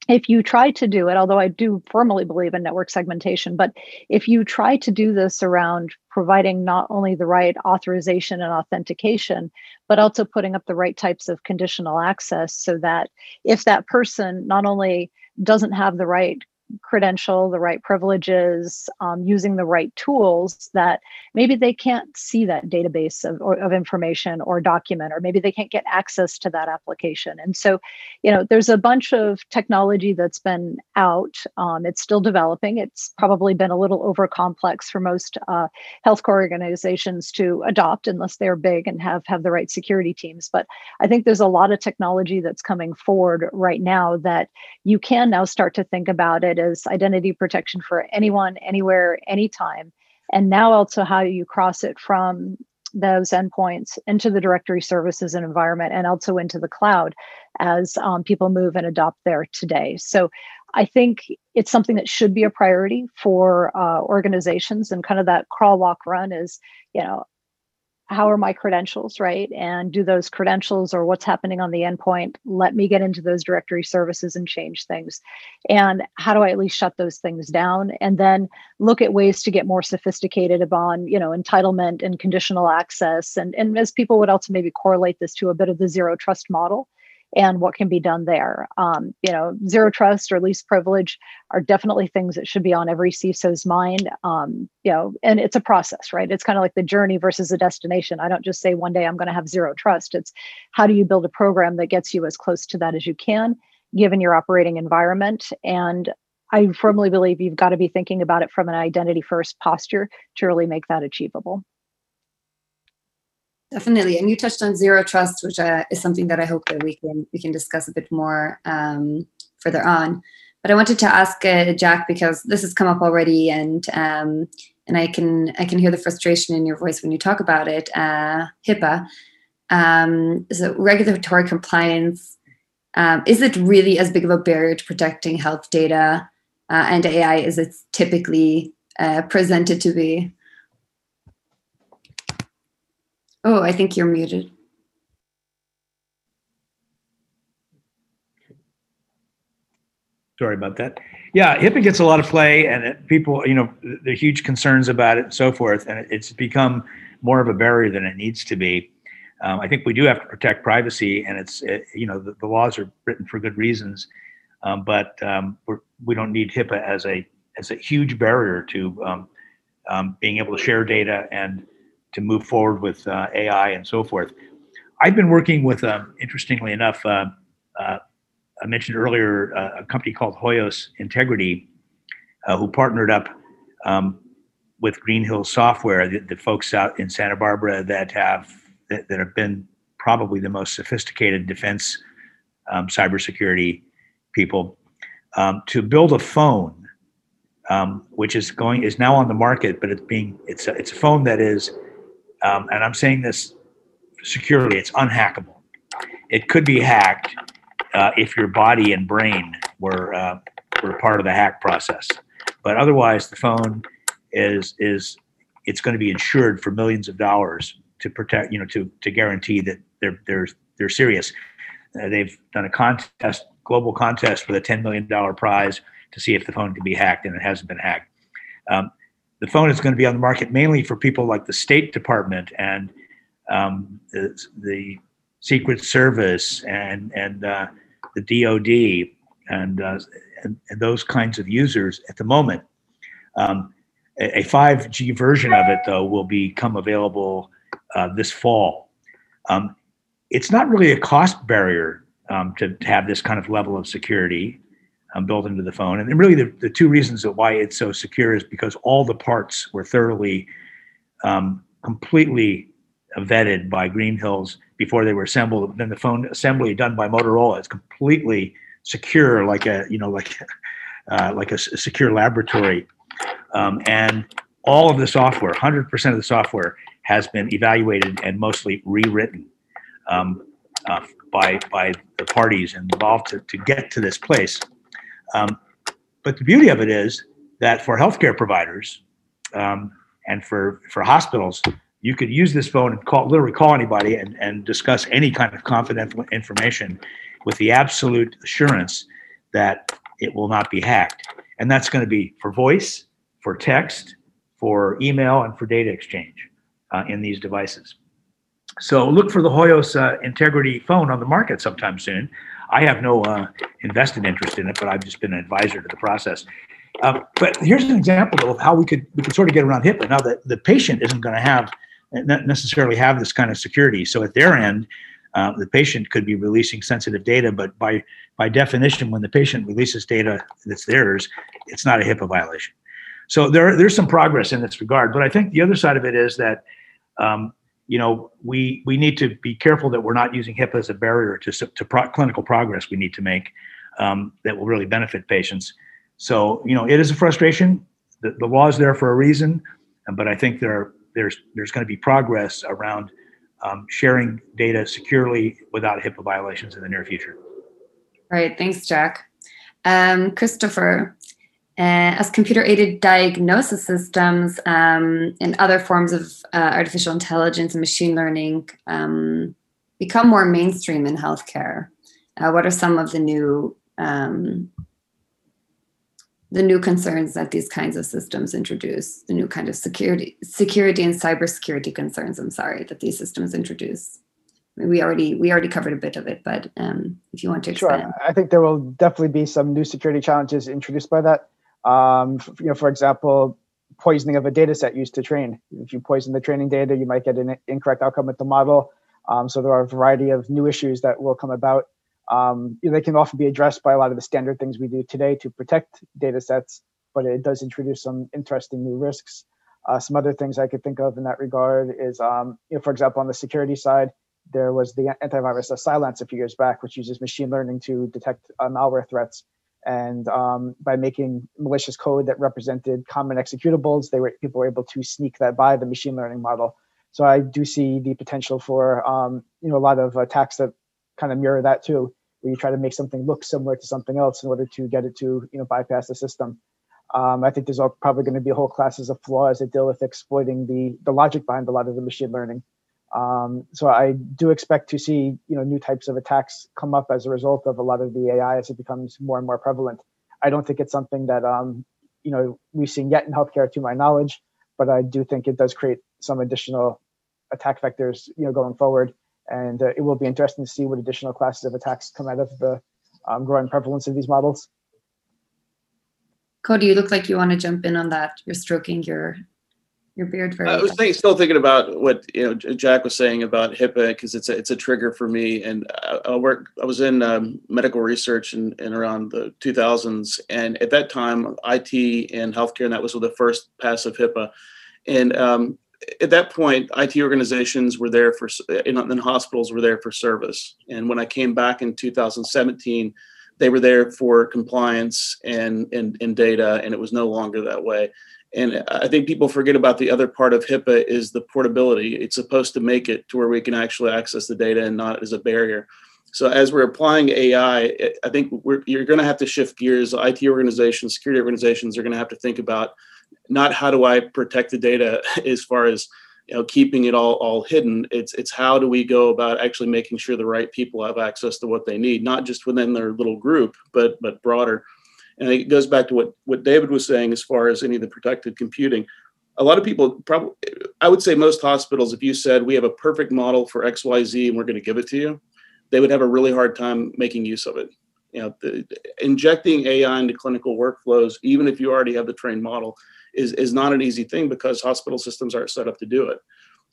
if you try to do it, although I do firmly believe in network segmentation, but if you try to do this around providing not only the right authorization and authentication, but also putting up the right types of conditional access so that if that person not only doesn't have the right credential, the right privileges, um, using the right tools that maybe they can't see that database of, of information or document, or maybe they can't get access to that application. And so, you know, there's a bunch of technology that's been out. Um, it's still developing. It's probably been a little over complex for most uh, healthcare organizations to adopt unless they're big and have have the right security teams. But I think there's a lot of technology that's coming forward right now that you can now start to think about it as identity protection for anyone, anywhere, anytime. And now also how you cross it from those endpoints into the directory services and environment and also into the cloud as um, people move and adopt there today. So I think it's something that should be a priority for uh, organizations and kind of that crawl, walk, run is, you know, how are my credentials, right? And do those credentials or what's happening on the endpoint let me get into those directory services and change things? And how do I at least shut those things down? And then look at ways to get more sophisticated upon, you know, entitlement and conditional access. And, and as people would also maybe correlate this to a bit of the zero trust model and what can be done there. Um, you know, zero trust or least privilege are definitely things that should be on every CISO's mind. Um, you know, and it's a process, right? It's kind of like the journey versus the destination. I don't just say one day I'm going to have zero trust. It's how do you build a program that gets you as close to that as you can, given your operating environment. And I firmly believe you've got to be thinking about it from an identity first posture to really make that achievable. Definitely, and you touched on zero trust, which uh, is something that I hope that we can we can discuss a bit more um, further on. But I wanted to ask uh, Jack because this has come up already, and um, and I can I can hear the frustration in your voice when you talk about it. Uh, HIPAA, um, so regulatory compliance. Um, is it really as big of a barrier to protecting health data uh, and AI as it's typically uh, presented to be? Oh, I think you're muted. Sorry about that. Yeah, HIPAA gets a lot of play, and it, people, you know, are huge concerns about it and so forth, and it's become more of a barrier than it needs to be. Um, I think we do have to protect privacy, and it's, it, you know, the, the, laws are written for good reasons, um, but um, we're, we do not need HIPAA as a as a huge barrier to um, um, being able to share data and to move forward with uh, AI and so forth. I've been working with, um, interestingly enough, uh, uh, I mentioned earlier uh, a company called Hoyos Integrity, uh, who partnered up um, with Green Hills Software, the, the, folks out in Santa Barbara that have that, that have been probably the most sophisticated defense um, cybersecurity people, um, to build a phone, um, which is going is now on the market, but it's being it's a, it's a phone that is um, and I'm saying this securely, it's unhackable. It could be hacked uh, if your body and brain were uh, were part of the hack process, but otherwise, the phone is is it's going to be insured for millions of dollars to protect, you know, to to guarantee that they're they're they're serious. Uh, they've done a contest, global contest, with a ten million dollar prize to see if the phone can be hacked, and it hasn't been hacked. Um, the phone is going to be on the market mainly for people like the State Department and um, the, the, Secret Service and and uh, the DoD and, uh, and, and those kinds of users at the moment. Um, a, 5G version of it though will become available uh, this fall. Um, it's not really a cost barrier um, to, to have this kind of level of security um, built into the phone. And really, the, the two reasons that why it's so secure is because all the parts were thoroughly, um, completely vetted by Green Hills before they were assembled. Then the phone assembly done by Motorola is completely secure, like a you know like uh, like a, secure laboratory. Um, and all of the software, 100% of the software, has been evaluated and mostly rewritten um, uh, by by the parties involved to, to get to this place. Um, but the beauty of it is that for healthcare providers um, and for, for hospitals, you could use this phone and call, literally call anybody and, and discuss any kind of confidential information with the absolute assurance that it will not be hacked. And that's going to be for voice, for text, for email, and for data exchange uh, in these devices. So look for the Hoyos uh, Integrity phone on the market sometime soon. I have no uh, invested interest in it, but I've just been an advisor to the process. Um, but here's an example of how we could we could sort of get around HIPAA. Now that the patient isn't going to have necessarily have this kind of security, so at their end, uh, the patient could be releasing sensitive data, but by by definition, when the patient releases data that's theirs, it's not a HIPAA violation. So there there's some progress in this regard. But I think the other side of it is that um, you know we we need to be careful that we're not using HIPAA as a barrier to to pro- clinical progress we need to make um, that will really benefit patients. So you know it is a frustration. The, the law is there for a reason, but I think there there's there's going to be progress around um, sharing data securely without HIPAA violations in the near future. Right. Thanks, Jack. Um, Christopher, uh, as computer aided diagnosis systems um, and other forms of uh, artificial intelligence and machine learning um, become more mainstream in healthcare, uh, what are some of the new um, the new concerns that these kinds of systems introduce, the new kind of security, security and cybersecurity concerns. I'm sorry that these systems introduce. I mean, we already we already covered a bit of it, but um, if you want to expand. Sure, I think there will definitely be some new security challenges introduced by that. Um, you know, for example, poisoning of a data set used to train. If you poison the training data, you might get an incorrect outcome with the model. Um, so there are a variety of new issues that will come about um, they can often be addressed by a lot of the standard things we do today to protect data sets, but it does introduce some interesting new risks. Uh, some other things I could think of in that regard is, um, you know, for example, on the security side, there was the antivirus Cylance a few years back, which uses machine learning to detect uh, malware threats. And um, by making malicious code that represented common executables, they were people were able to sneak that by the machine learning model. So I do see the potential for um, you know a lot of attacks that kind of mirror that too, where you try to make something look similar to something else in order to get it to you know bypass the system. Um, I think there's all, probably going to be whole classes of flaws that deal with exploiting the the logic behind a lot of the machine learning. Um, so I do expect to see you know new types of attacks come up as a result of a lot of the AI as it becomes more and more prevalent. I don't think it's something that um, you know we've seen yet in healthcare, to my knowledge, but I do think it does create some additional attack vectors you know going forward and uh, it will be interesting to see what additional classes of attacks come out of the um, growing prevalence of these models. Cody, you look like you want to jump in on that. You're stroking your your beard very. I was thinking, still thinking about what you know Jack was saying about HIPAA because it's a it's a trigger for me. And I, I work. I was in um, medical research in, in around the 2000s, and at that time, IT and healthcare, and that was the first pass of HIPAA. And um, at that point, IT organizations were there for, and hospitals were there for service. And when I came back in 2017, they were there for compliance and, and, and data, and it was no longer that way. And I think people forget about the other part of HIPAA is the portability. It's supposed to make it to where we can actually access the data and not as a barrier. So as we're applying AI, I think you're going to have to shift gears. IT organizations, security organizations are going to have to think about not how do I protect the data as far as you know keeping it all all hidden. It's it's how do we go about actually making sure the right people have access to what they need, not just within their little group, but but broader. And it goes back to what what David was saying as far as any of the protected computing. A lot of people probably I would say most hospitals, if you said we have a perfect model for XYZ and we're going to give it to you, they would have a really hard time making use of it you know the, injecting ai into clinical workflows even if you already have the trained model is, is not an easy thing because hospital systems aren't set up to do it.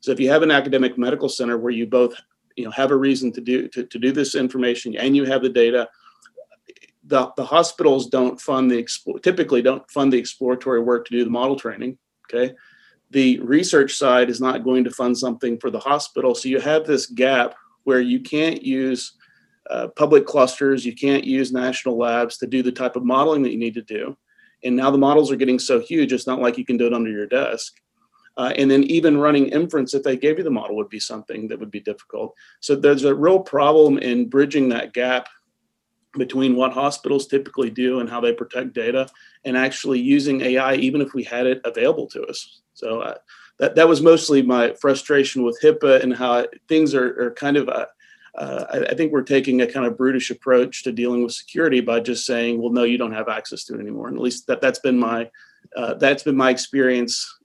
So if you have an academic medical center where you both you know have a reason to do to, to do this information and you have the data, the, the hospitals don't fund the typically don't fund the exploratory work to do the model training. Okay. The research side is not going to fund something for the hospital. So you have this gap where you can't use uh, public clusters, you can't use national labs to do the type of modeling that you need to do. And now the models are getting so huge, it's not like you can do it under your desk. Uh, and then even running inference, if they gave you the model, would be something that would be difficult. So there's a real problem in bridging that gap between what hospitals typically do and how they protect data and actually using AI, even if we had it available to us. So uh, that, that was mostly my frustration with HIPAA and how things are, are kind of, uh, uh, I, I, think we're taking a kind of brutish approach to dealing with security by just saying, well, no, you don't have access to it anymore. And at least that that's been my uh, that's been my experience.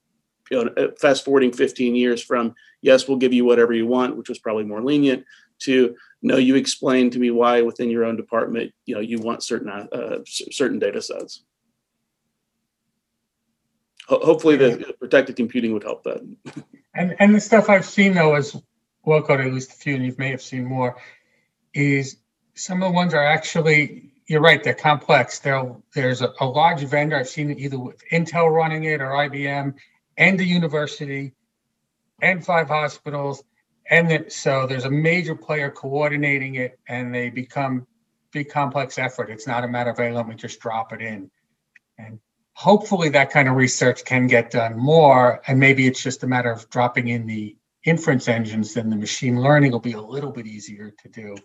You know, uh, fast forwarding 15 years from yes, we'll give you whatever you want, which was probably more lenient, to no, you explain to me why within your own department, you know, you want certain uh, certain data sets. Ho- hopefully, the protected computing would help that. and and the stuff I've seen though is well, got at least a few, and you may have seen more. Is some of the ones are actually you're right, they're complex. There, there's a, a large vendor I've seen it either with Intel running it or IBM, and the university, and five hospitals, and so there's a major player coordinating it, and they become big complex effort. It's not a matter of hey, let me just drop it in, and hopefully that kind of research can get done more and maybe it's just a matter of dropping in the inference engines then the machine learning will be a little bit easier to do.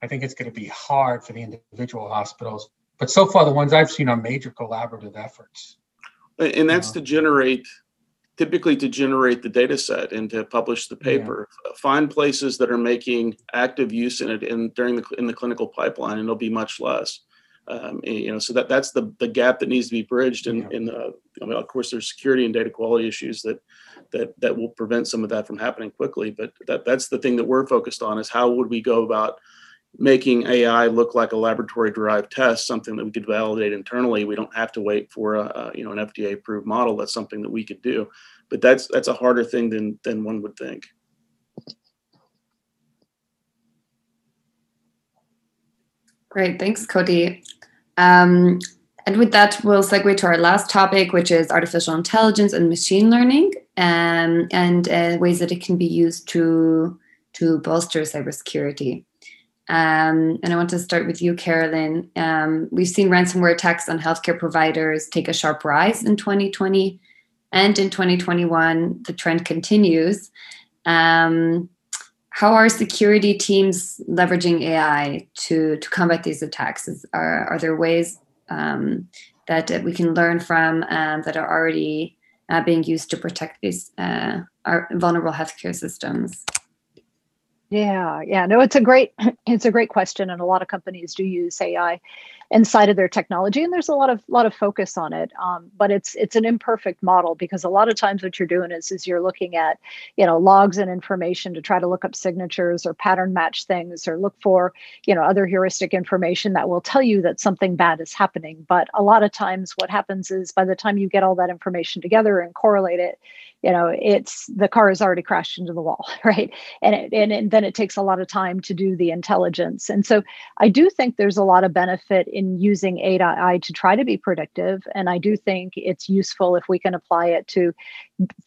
I think it's going to be hard for the individual hospitals but so far the ones i've seen are major collaborative efforts. And that's uh-huh. to generate typically to generate the data set and to publish the paper yeah. find places that are making active use in it in during the in the clinical pipeline and it'll be much less um, and, you know, so that that's the the gap that needs to be bridged. And in, in the, I mean, of course, there's security and data quality issues that that that will prevent some of that from happening quickly. But that that's the thing that we're focused on is how would we go about making AI look like a laboratory derived test, something that we could validate internally. We don't have to wait for a, a you know an FDA approved model. That's something that we could do. But that's that's a harder thing than than one would think. Great, thanks, Cody. Um, and with that, we'll segue to our last topic, which is artificial intelligence and machine learning, um, and uh, ways that it can be used to to bolster cybersecurity. Um, and I want to start with you, Carolyn. Um, we've seen ransomware attacks on healthcare providers take a sharp rise in 2020, and in 2021, the trend continues. Um, how are security teams leveraging AI to to combat these attacks? Is, are are there ways um, that we can learn from um, that are already uh, being used to protect these uh, our vulnerable healthcare systems? Yeah, yeah, no, it's a great it's a great question, and a lot of companies do use AI inside of their technology, and there's a lot of lot of focus on it. Um, but it's it's an imperfect model because a lot of times what you're doing is is you're looking at you know logs and information to try to look up signatures or pattern match things or look for you know other heuristic information that will tell you that something bad is happening. But a lot of times what happens is by the time you get all that information together and correlate it, you know it's the car has already crashed into the wall right? And it, and, and then it takes a lot of time to do the intelligence. And so i do think there's a lot of benefit in using ai to try to be predictive. And i do think it's useful if we can apply it to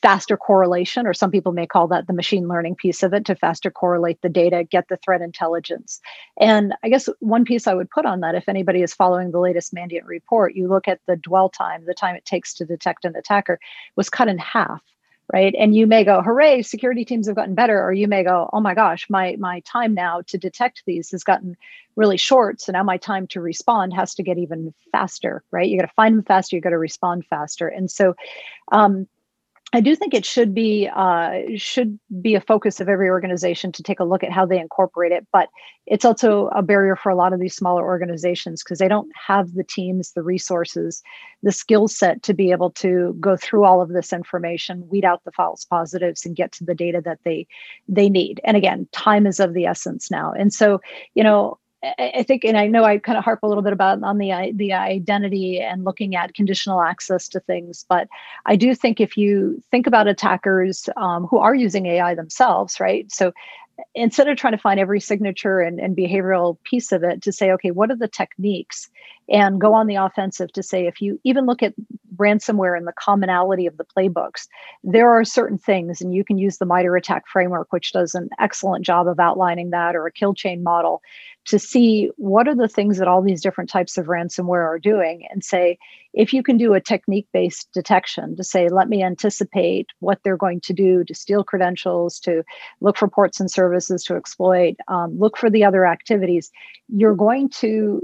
faster correlation or some people may call that the machine learning piece of it to faster correlate the data get the threat intelligence. And i guess one piece i would put on that if anybody is following the latest mandiant report you look at the dwell time the time it takes to detect an attacker was cut in half right? And you may go hooray security teams have gotten better or you may go oh my gosh my my time now to detect these has gotten really short so now my time to respond has to get even faster right? You got to find them faster you got to respond faster. And so um, I do think it should be uh, should be a focus of every organization to take a look at how they incorporate it. But it's also a barrier for a lot of these smaller organizations because they don't have the teams, the resources, the skill set to be able to go through all of this information, weed out the false positives, and get to the data that they they need. And again, time is of the essence now. And so, you know, I think, and I know I kind of harp a little bit about on the the identity and looking at conditional access to things, but I do think if you think about attackers um, who are using AI themselves, right? So instead of trying to find every signature and, and behavioral piece of it, to say, okay, what are the techniques, and go on the offensive to say, if you even look at ransomware and the commonality of the playbooks, there are certain things, and you can use the MITRE ATT&CK framework, which does an excellent job of outlining that, or a kill chain model to see what are the things that all these different types of ransomware are doing and say if you can do a technique based detection to say let me anticipate what they're going to do to steal credentials to look for ports and services to exploit um, look for the other activities you're going to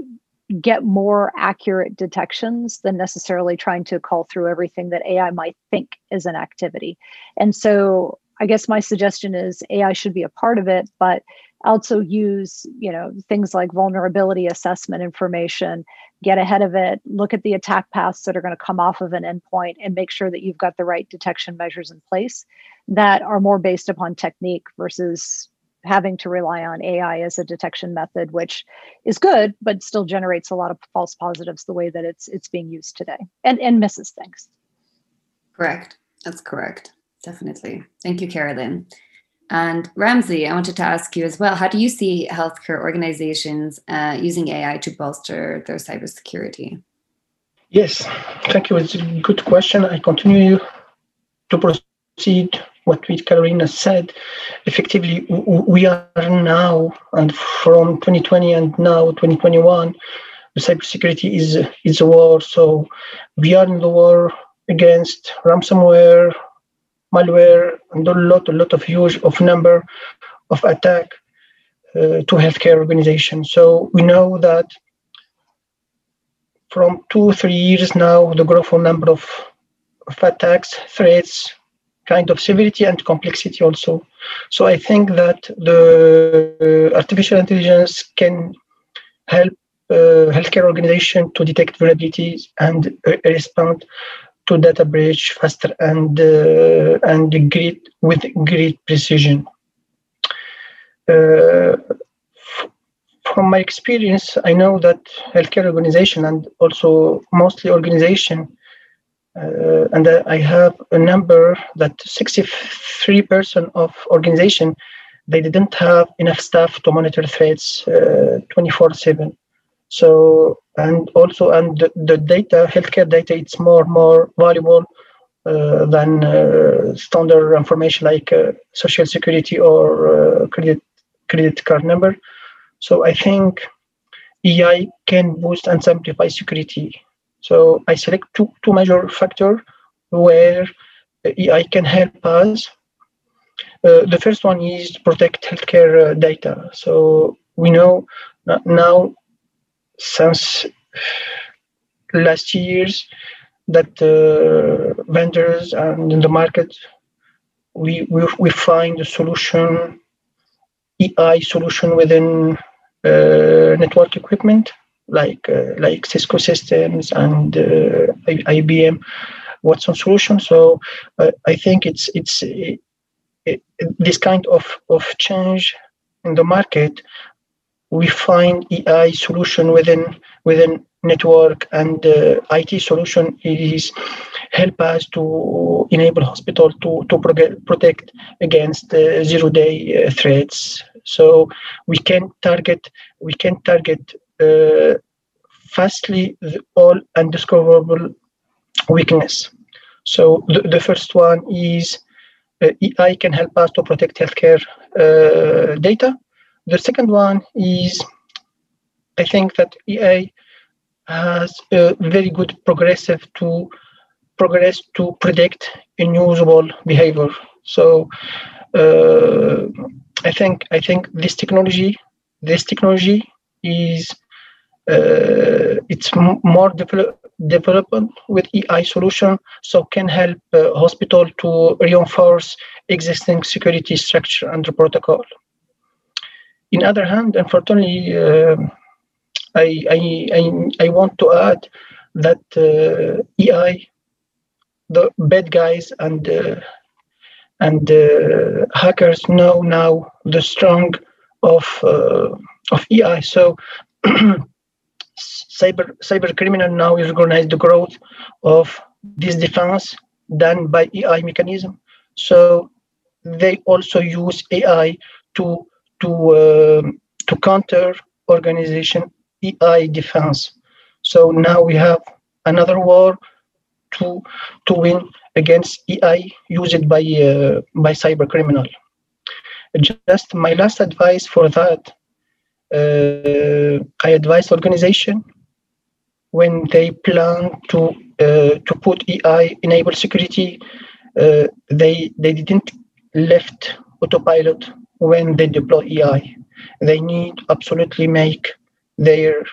get more accurate detections than necessarily trying to call through everything that ai might think is an activity. And so I guess my suggestion is AI should be a part of it, but also use you know things like vulnerability assessment information get ahead of it look at the attack paths that are going to come off of an endpoint and make sure that you've got the right detection measures in place that are more based upon technique versus having to rely on ai as a detection method which is good but still generates a lot of false positives the way that it's it's being used today and and misses things correct that's correct definitely thank you carolyn and Ramzi, I wanted to ask you as well how do you see healthcare organizations uh, using AI to bolster their cybersecurity? Yes, thank you. It's a good question. I continue to proceed what Carolina said. Effectively, we are now, and from 2020 and now 2021, the cybersecurity is is a war. So we are in the war against ransomware, malware and a lot, a lot of huge of number of attack uh, to healthcare organizations. So we know that from two, three years now, the growth of number of, of attacks, threats, kind of severity and complexity also. So I think that the artificial intelligence can help uh, healthcare organization to detect vulnerabilities and uh, respond to data breach faster and uh, and great with great precision. Uh, from my experience, I know that healthcare organization and also mostly organization, uh, and I have a number that 63% of organization they didn't have enough staff to monitor threats 24/7. So and also and the, the data, healthcare data, it's more more valuable uh, than uh, standard information like uh, social security or uh, credit credit card number. So I think AI can boost and simplify security. So I select two two major factors where AI can help us. Uh, the first one is protect healthcare uh, data. So we know now since last years that uh, vendors and in the market we, we, we find a solution AI solution within uh, network equipment like uh, like Cisco systems and uh, IBM Watson solution. So uh, I think it's it's it, it, this kind of of change in the market we find AI solution within within network and uh, IT solution is help us to enable hospital to to protect against uh, zero day uh, threats. So we can target we can target uh, fastly all undiscoverable weakness. So the, the first one is uh, AI can help us to protect healthcare uh, data the second one is I think that AI has a very good progressive to progress to predict unusable behavior. So uh, I think I think this technology this technology is uh, it's more develop, development with AI solution, so can help uh, hospital to reinforce existing security structure and protocol. In other hand, unfortunately, uh, I, I, I, I, want to add that uh, AI, the bad guys and uh, and uh, hackers know now the strong of uh, of AI. So cyber cyber criminal now is recognize the growth of this defense done by AI mechanism. So they also use AI to to uh, to counter organization AI defense. So now we have another war to to win against AI used by uh, by cyber criminal. Just my last advice for that, I advise organization when they plan to uh, to put AI enable security, uh, they they didn't left autopilot when they deploy AI. They need absolutely make their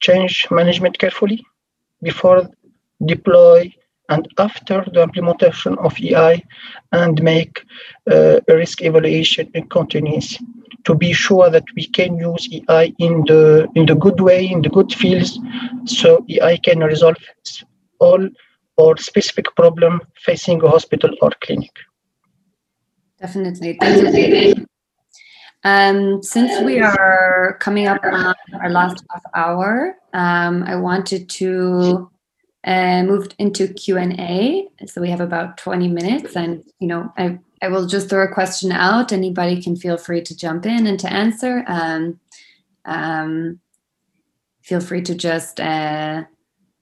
change management carefully before deploy and after the implementation of AI and make uh, a risk evaluation and continuous to be sure that we can use AI in the in the good way, in the good fields, so AI can resolve all or specific problem facing a hospital or clinic. Definitely. Definitely. Um, since we are coming up on our last half hour, um, I wanted to uh, move into Q and A. So we have about twenty minutes, and you know, I I will just throw a question out. Anybody can feel free to jump in and to answer. Um, um, feel free to just uh,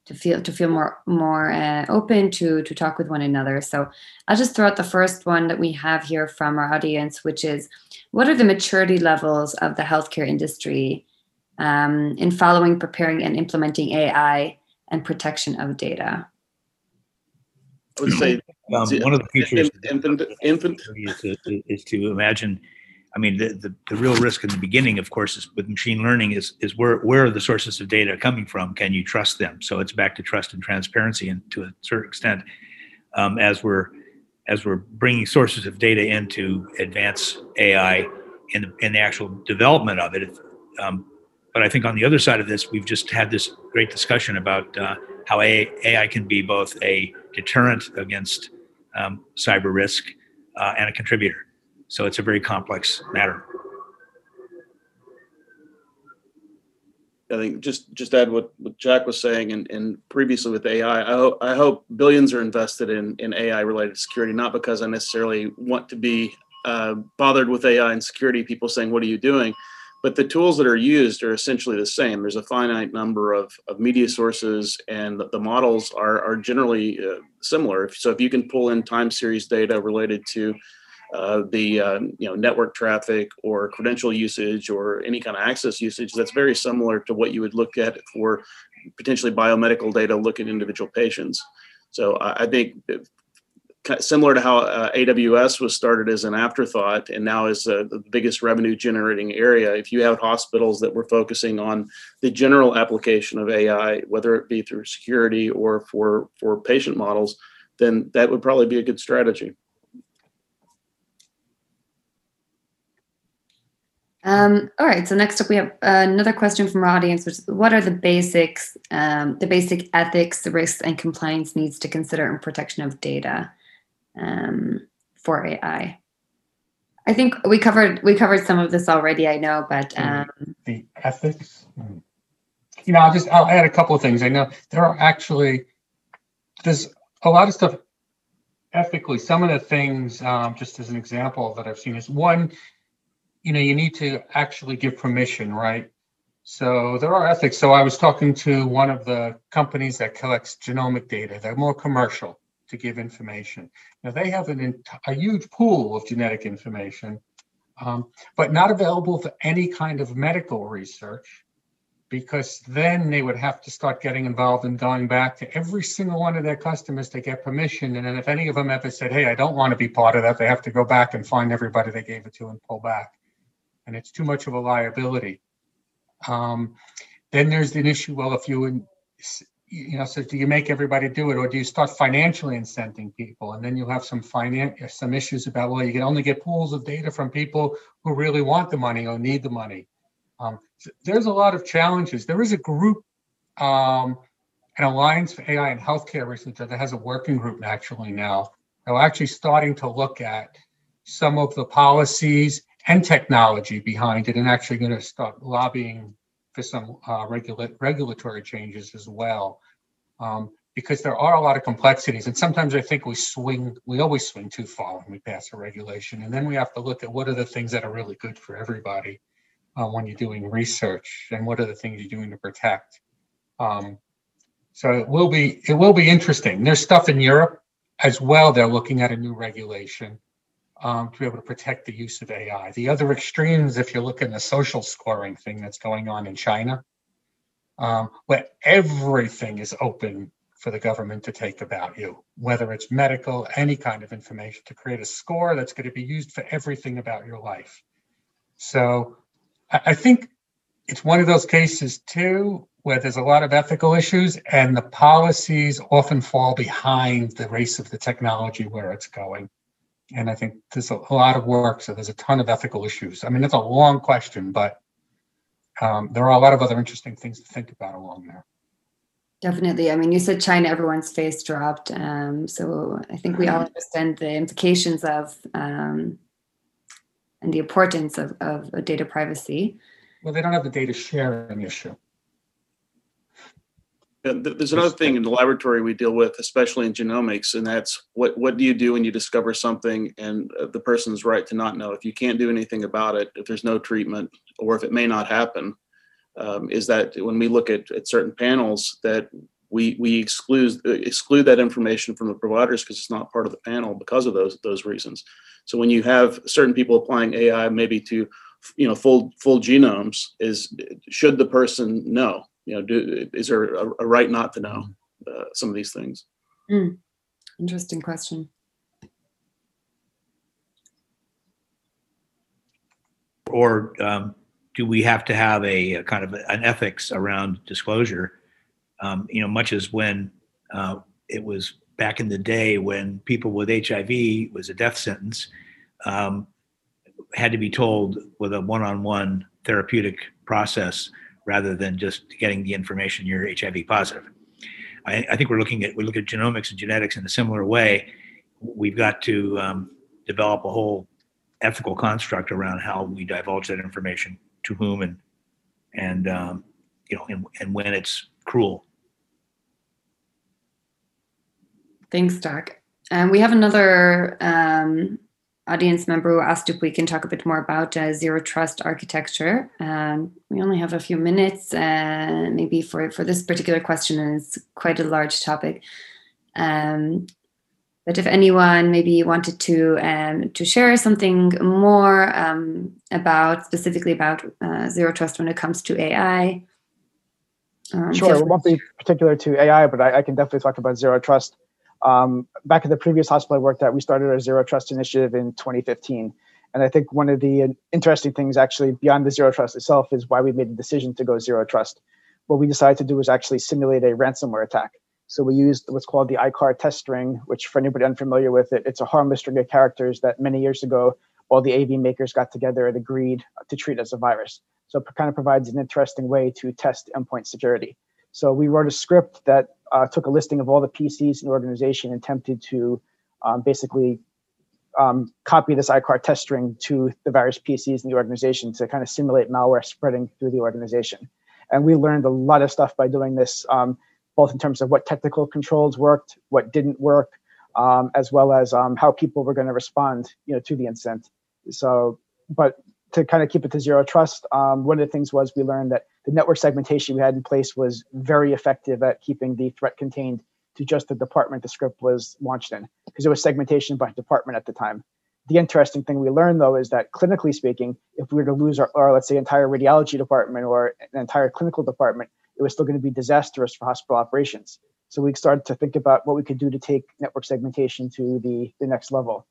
to feel to feel more more uh, open to to talk with one another. So I'll just throw out the first one that we have here from our audience, which is, what are the maturity levels of the healthcare industry um, in following, preparing, and implementing AI and protection of data? I would say Um, one of the features infant, infant, is to, is to imagine. I mean, the, the, the real risk in the beginning, of course, is with machine learning is is where where are the sources of data coming from? Can you trust them? So it's back to trust and transparency, and to a certain extent, um, as we're as we're bringing sources of data into advance AI in the, in the actual development of it. Um, but I think on the other side of this, we've just had this great discussion about uh, how AI, AI can be both a deterrent against um, cyber risk uh, and a contributor. So it's a very complex matter. I think just just add what, what Jack was saying and, and previously with AI, I hope I hope billions are invested in in AI related security, not because I necessarily want to be uh, bothered with AI and security. People saying, "What are you doing?" But the tools that are used are essentially the same. There's a finite number of, of media sources, and the, the models are are generally uh, similar. So if you can pull in time series data related to uh, the uh, you know network traffic or credential usage or any kind of access usage that's very similar to what you would look at for potentially biomedical data looking at individual patients. So I, I think similar to how uh, AWS was started as an afterthought and now is uh, the biggest revenue generating area. If you have hospitals that were focusing on the general application of AI, whether it be through security or for for patient models, then that would probably be a good strategy. Um, all right. So next up, we have another question from our audience, which is, what are the basics, um, the basic ethics, the risks, and compliance needs to consider in protection of data um, for AI? I think we covered we covered some of this already. I know, but um, the ethics. Hmm. You know, I'll just I'll add a couple of things. I know there are actually there's a lot of stuff ethically. Some of the things, um, just as an example that I've seen, is one you know, you need to actually give permission, right? So there are ethics. So I was talking to one of the companies that collects genomic data. They're more commercial to give information. Now they have an a huge pool of genetic information, um, but not available for any kind of medical research, because then they would have to start getting involved in going back to every single one of their customers to get permission. And then if any of them ever said, "Hey, I don't want to be part of that," they have to go back and find everybody they gave it to and pull back and it's too much of a liability. Um, then there's an issue. Well, if you you know, so do you make everybody do it, or do you start financially incenting people? And then you have some finance some issues about well, you can only get pools of data from people who really want the money or need the money. Um, there's a lot of challenges. There is a group, um, an Alliance for AI and Healthcare Research that has a working group actually now. They're actually starting to look at some of the policies and technology behind it and actually going to start lobbying for some uh, regula- regulatory changes as well. Um, because there are a lot of complexities. And sometimes I think we swing, we always swing too far when we pass a regulation. And then we have to look at what are the things that are really good for everybody uh, when you're doing research and what are the things you're doing to protect. Um, so it will be it will be interesting. There's stuff in Europe as well. They're looking at a new regulation um, to be able to protect the use of AI. The other extremes, if you look at the social scoring thing that's going on in China, um, where everything is open for the government to take about you, whether it's medical, any kind of information, to create a score that's going to be used for everything about your life. So I think it's one of those cases too where there's a lot of ethical issues and the policies often fall behind the race of the technology where it's going. And I think there's a, a lot of work, so there's a ton of ethical issues. I mean, it's a long question, but um, there are a lot of other interesting things to think about along there. Definitely. I mean, you said China, everyone's face dropped. Um, so I think we all understand the implications of um, and the importance of, of data privacy. Well, they don't have the data sharing issue. There's another thing in the laboratory we deal with, especially in genomics, and that's what what do you do when you discover something and uh, the person's right to not know. If you can't do anything about it, if there's no treatment, or if it may not happen, um, is that when we look at, at certain panels that we we exclude exclude that information from the providers because it's not part of the panel because of those those reasons. So when you have certain people applying AI maybe to you know full full genomes, is should the person know? You know, do, is there a, a, right not to know uh, some of these things? Mm. Interesting question. Or um, do we have to have a, a, kind of an ethics around disclosure? Um, you know, much as when uh, it was back in the day when people with HIV was a death sentence, um, had to be told with a one-on-one therapeutic process rather than just getting the information you're HIV positive. I, I think we're looking at we look at genomics and genetics in a similar way. We've got to um, develop a whole ethical construct around how we divulge that information to whom and and um, you know and, and when it's cruel. Thanks, Doc. And we have another um, audience member who asked if we can talk a bit more about uh, zero trust architecture. Um, we only have a few minutes, uh, maybe for, for this particular question, and it's quite a large topic. Um, but if anyone maybe wanted to um, to share something more um, about specifically about uh, zero trust when it comes to AI. Um, sure, it won't be particular to AI, but I, I can definitely talk about zero trust. Um, back at the previous hospital I worked at, we started our Zero Trust initiative in 2015. And I think one of the interesting things, actually, beyond the Zero Trust itself, is why we made the decision to go Zero Trust. What we decided to do was actually simulate a ransomware attack. So we used what's called the EICAR test string, which, for anybody unfamiliar with it, it's a harmless string of characters that many years ago, all the AV makers got together and agreed to treat as a virus. So it kind of provides an interesting way to test endpoint security. So we wrote a script that uh, took a listing of all the PCs in the organization and attempted to um, basically um, copy this EICAR test string to the various PCs in the organization to kind of simulate malware spreading through the organization. And we learned a lot of stuff by doing this, um, both in terms of what technical controls worked, what didn't work, um, as well as um, how people were going to respond, you know, to the incident. So, but to kind of keep it to zero trust, um, one of the things was we learned that the network segmentation we had in place was very effective at keeping the threat contained to just the department the script was launched in, because it was segmentation by department at the time. The interesting thing we learned though is that clinically speaking, if we were to lose our, our let's say entire radiology department or an entire clinical department, it was still going to be disastrous for hospital operations. So we started to think about what we could do to take network segmentation to the, the next level.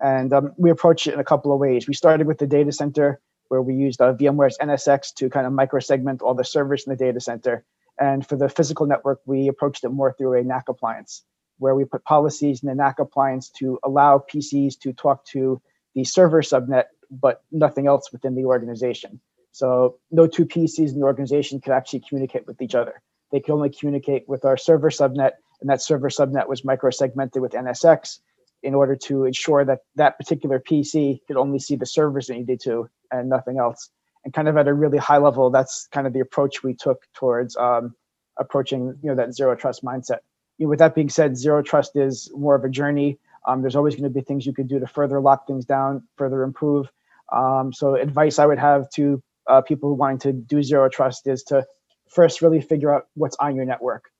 And um, we approached it in a couple of ways. We started with the data center where we used uh, VMware's NSX to kind of microsegment all the servers in the data center. And for the physical network, we approached it more through a NAC appliance, where we put policies in the NAC appliance to allow PCs to talk to the server subnet, but nothing else within the organization. So no two PCs in the organization could actually communicate with each other. They could only communicate with our server subnet, and that server subnet was microsegmented with NSX in order to ensure that that particular PC could only see the servers it needed to and nothing else. And kind of at a really high level, that's kind of the approach we took towards um, approaching you know that zero trust mindset. You know, with that being said, zero trust is more of a journey. Um, there's always going to be things you could do to further lock things down, further improve. Um, so advice I would have to uh, people who wanting to do zero trust is to first really figure out what's on your network.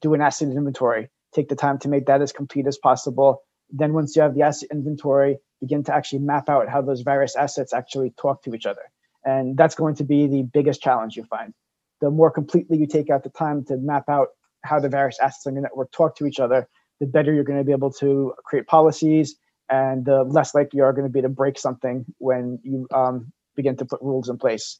Do an asset inventory. Take the time to make that as complete as possible. Then once you have the asset inventory, begin to actually map out how those various assets actually talk to each other. And that's going to be the biggest challenge you find. The more completely you take out the time to map out how the various assets on your network talk to each other, the better you're going to be able to create policies and the less likely you are going to be to break something when you um, begin to put rules in place.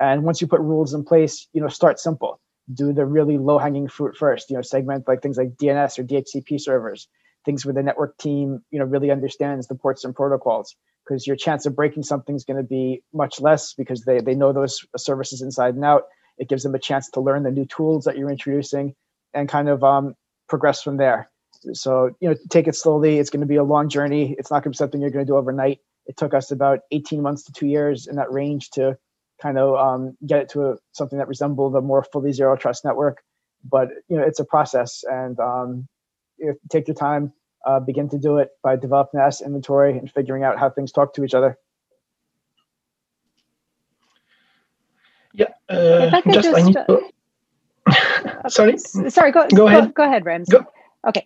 And once you put rules in place, you know, start simple. Do the really low hanging fruit first, you know, segment like things like DNS or DHCP servers things where the network team, you know, really understands the ports and protocols because your chance of breaking something is going to be much less because they, they know those services inside and out. It gives them a chance to learn the new tools that you're introducing and kind of um, progress from there. So, you know, take it slowly. It's going to be a long journey. It's not going to be something you're going to do overnight. It took us about 18 months to two years in that range to kind of um, get it to a, something that resembled a more fully zero trust network. But, you know, it's a process and um, you take your time, uh, begin to do it by developing asset inventory and figuring out how things talk to each other. Yeah, uh, just, just, I need to. Sorry. Sorry. Go, go ahead. Go, go ahead, Ramzi. Go. Okay.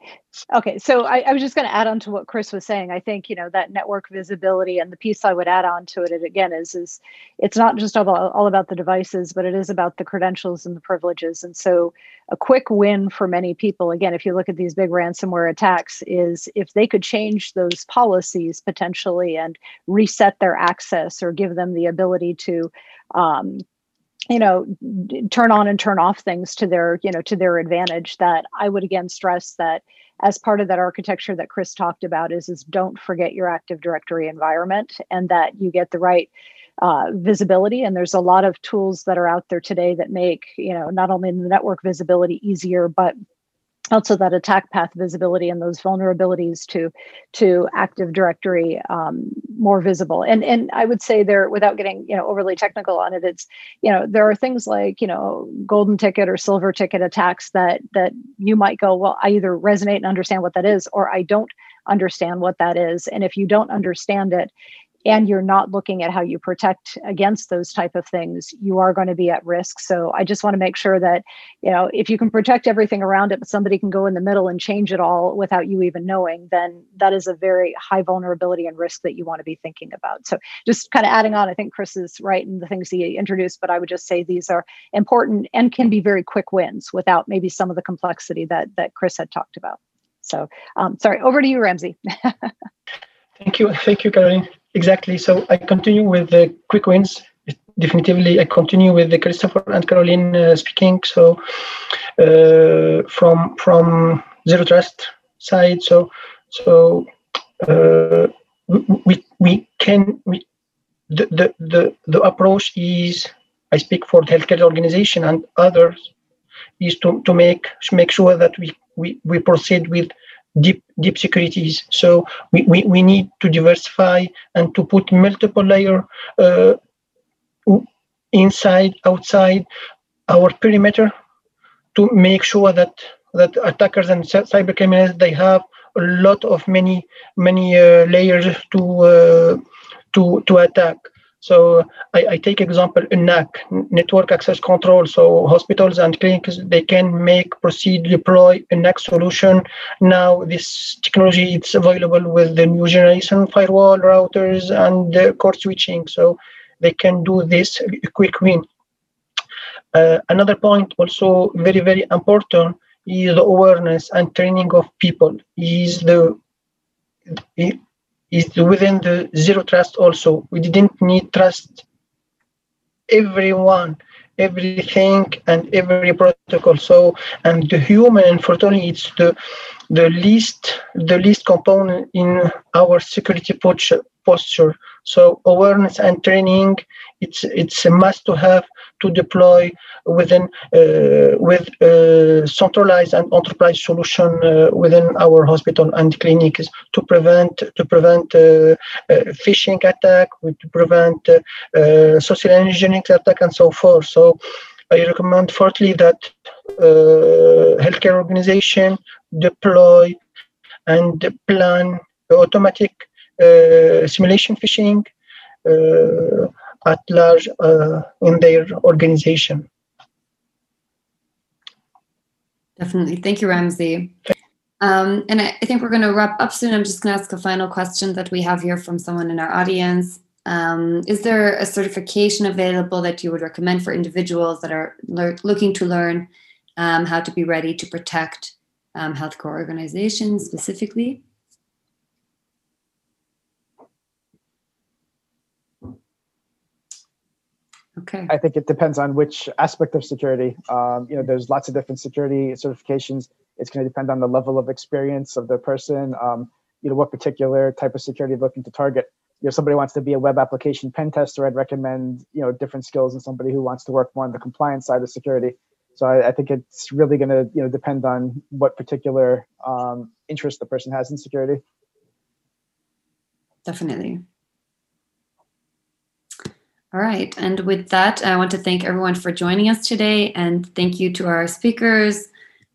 Okay. So I, I was just going to add on to what Chris was saying. I think, you know, that network visibility and the piece I would add on to it again is, is it's not just all, all about the devices, but it is about the credentials and the privileges. And so a quick win for many people, again, if you look at these big ransomware attacks, is if they could change those policies potentially and reset their access or give them the ability to um, you know turn on and turn off things to their you know to their advantage that i would again stress that as part of that architecture that chris talked about is is don't forget your active directory environment and that you get the right uh, visibility. And there's a lot of tools that are out there today that make you know not only the network visibility easier but also that attack path visibility and those vulnerabilities to to active directory um, more visible. And and i would say there without getting you know overly technical on it it's you know there are things like you know golden ticket or silver ticket attacks that that you might go well i either resonate and understand what that is or i don't understand what that is. And if you don't understand it and you're not looking at how you protect against those type of things you are going to be at risk. So i just want to make sure that you know if you can protect everything around it but somebody can go in the middle and change it all without you even knowing then that is a very high vulnerability and risk that you want to be thinking about. So just kind of adding on i think chris is right in the things he introduced but i would just say these are important and can be very quick wins without maybe some of the complexity that that chris had talked about. So um, sorry over to you Ramzi. Thank you. Thank you Carolyn Exactly. So I continue with the quick wins. Definitively, I continue with the Christopher and Carolyn uh, speaking. So uh, from from zero trust side. So so uh, we we can we the, the the the approach is I speak for the healthcare organization and others is to, to make make sure that we, we, we proceed with deep deep securities. So we, we, we need to diversify and to put multiple layer uh, inside, outside our perimeter to make sure that that attackers and cyber criminals they have a lot of many many uh, layers to uh, to to attack. So I, I, take example NAC, network access control. So hospitals and clinics, they can make, proceed, deploy a NAC solution. Now this technology is available with the new generation firewall routers and the core switching. So they can do this quick win. Uh, another point also very, very important is the awareness and training of people is the is within the zero trust also. We didn't need trust everyone, everything and every protocol. So and the human unfortunately it's the the least the least component in our security posture. So awareness and training it's it's a must to have to deploy within uh, with a centralized and enterprise solution uh, within our hospital and clinics to prevent to prevent uh, uh phishing attack, to prevent uh, uh, social engineering attack, and so forth. So I recommend fourthly that healthcare organization deploy and plan automatic simulation phishing at large uh, in their organization. Definitely. Thank you, Ramzi. Um, and I, think we're going to wrap up soon. I'm just going to ask a final question that we have here from someone in our audience. Um, is there a certification available that you would recommend for individuals that are le- looking to learn um, how to be ready to protect um, healthcare organizations specifically? Okay. I think it depends on which aspect of security. Um, you know, there's lots of different security certifications. It's going to depend on the level of experience of the person. Um, you know, what particular type of security they're looking to target. You know, somebody wants to be a web application pen tester. I'd recommend you know different skills than somebody who wants to work more on the compliance side of security. So I, I think it's really going to you know depend on what particular um, interest the person has in security. Definitely. All right. And with that, I want to thank everyone for joining us today. And thank you to our speakers,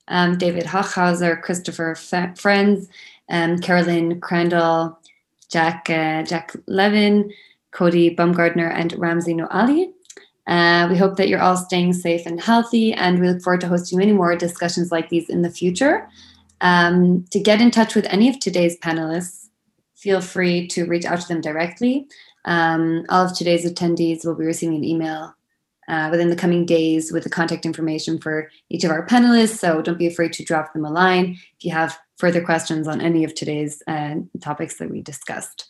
um, David Hochhauser, Christopher F- Frenz, um, Carolyn Crandall, Jack, uh, Jack Lewin, Cody Bumgardner, and Ramzi Naouali. Uh, we hope that you're all staying safe and healthy, and we look forward to hosting many more discussions like these in the future. Um, to get in touch with any of today's panelists, feel free to reach out to them directly. Um, all of today's attendees will be receiving an email uh, within the coming days with the contact information for each of our panelists. So don't be afraid to drop them a line if you have further questions on any of today's uh, topics that we discussed.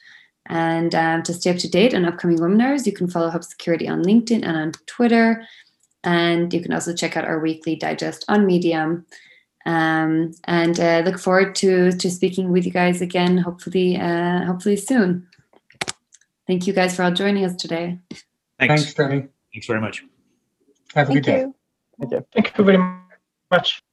And um, to stay up to date on upcoming webinars, you can follow Hub Security on LinkedIn and on Twitter. And you can also check out our weekly digest on Medium. Um, and uh, look forward to to speaking with you guys again, hopefully, uh, hopefully soon. Thank you guys for all joining us today. Thanks. Thanks, Tony. Thanks very much. Have a Thank good day. Thank you. Thank you very much.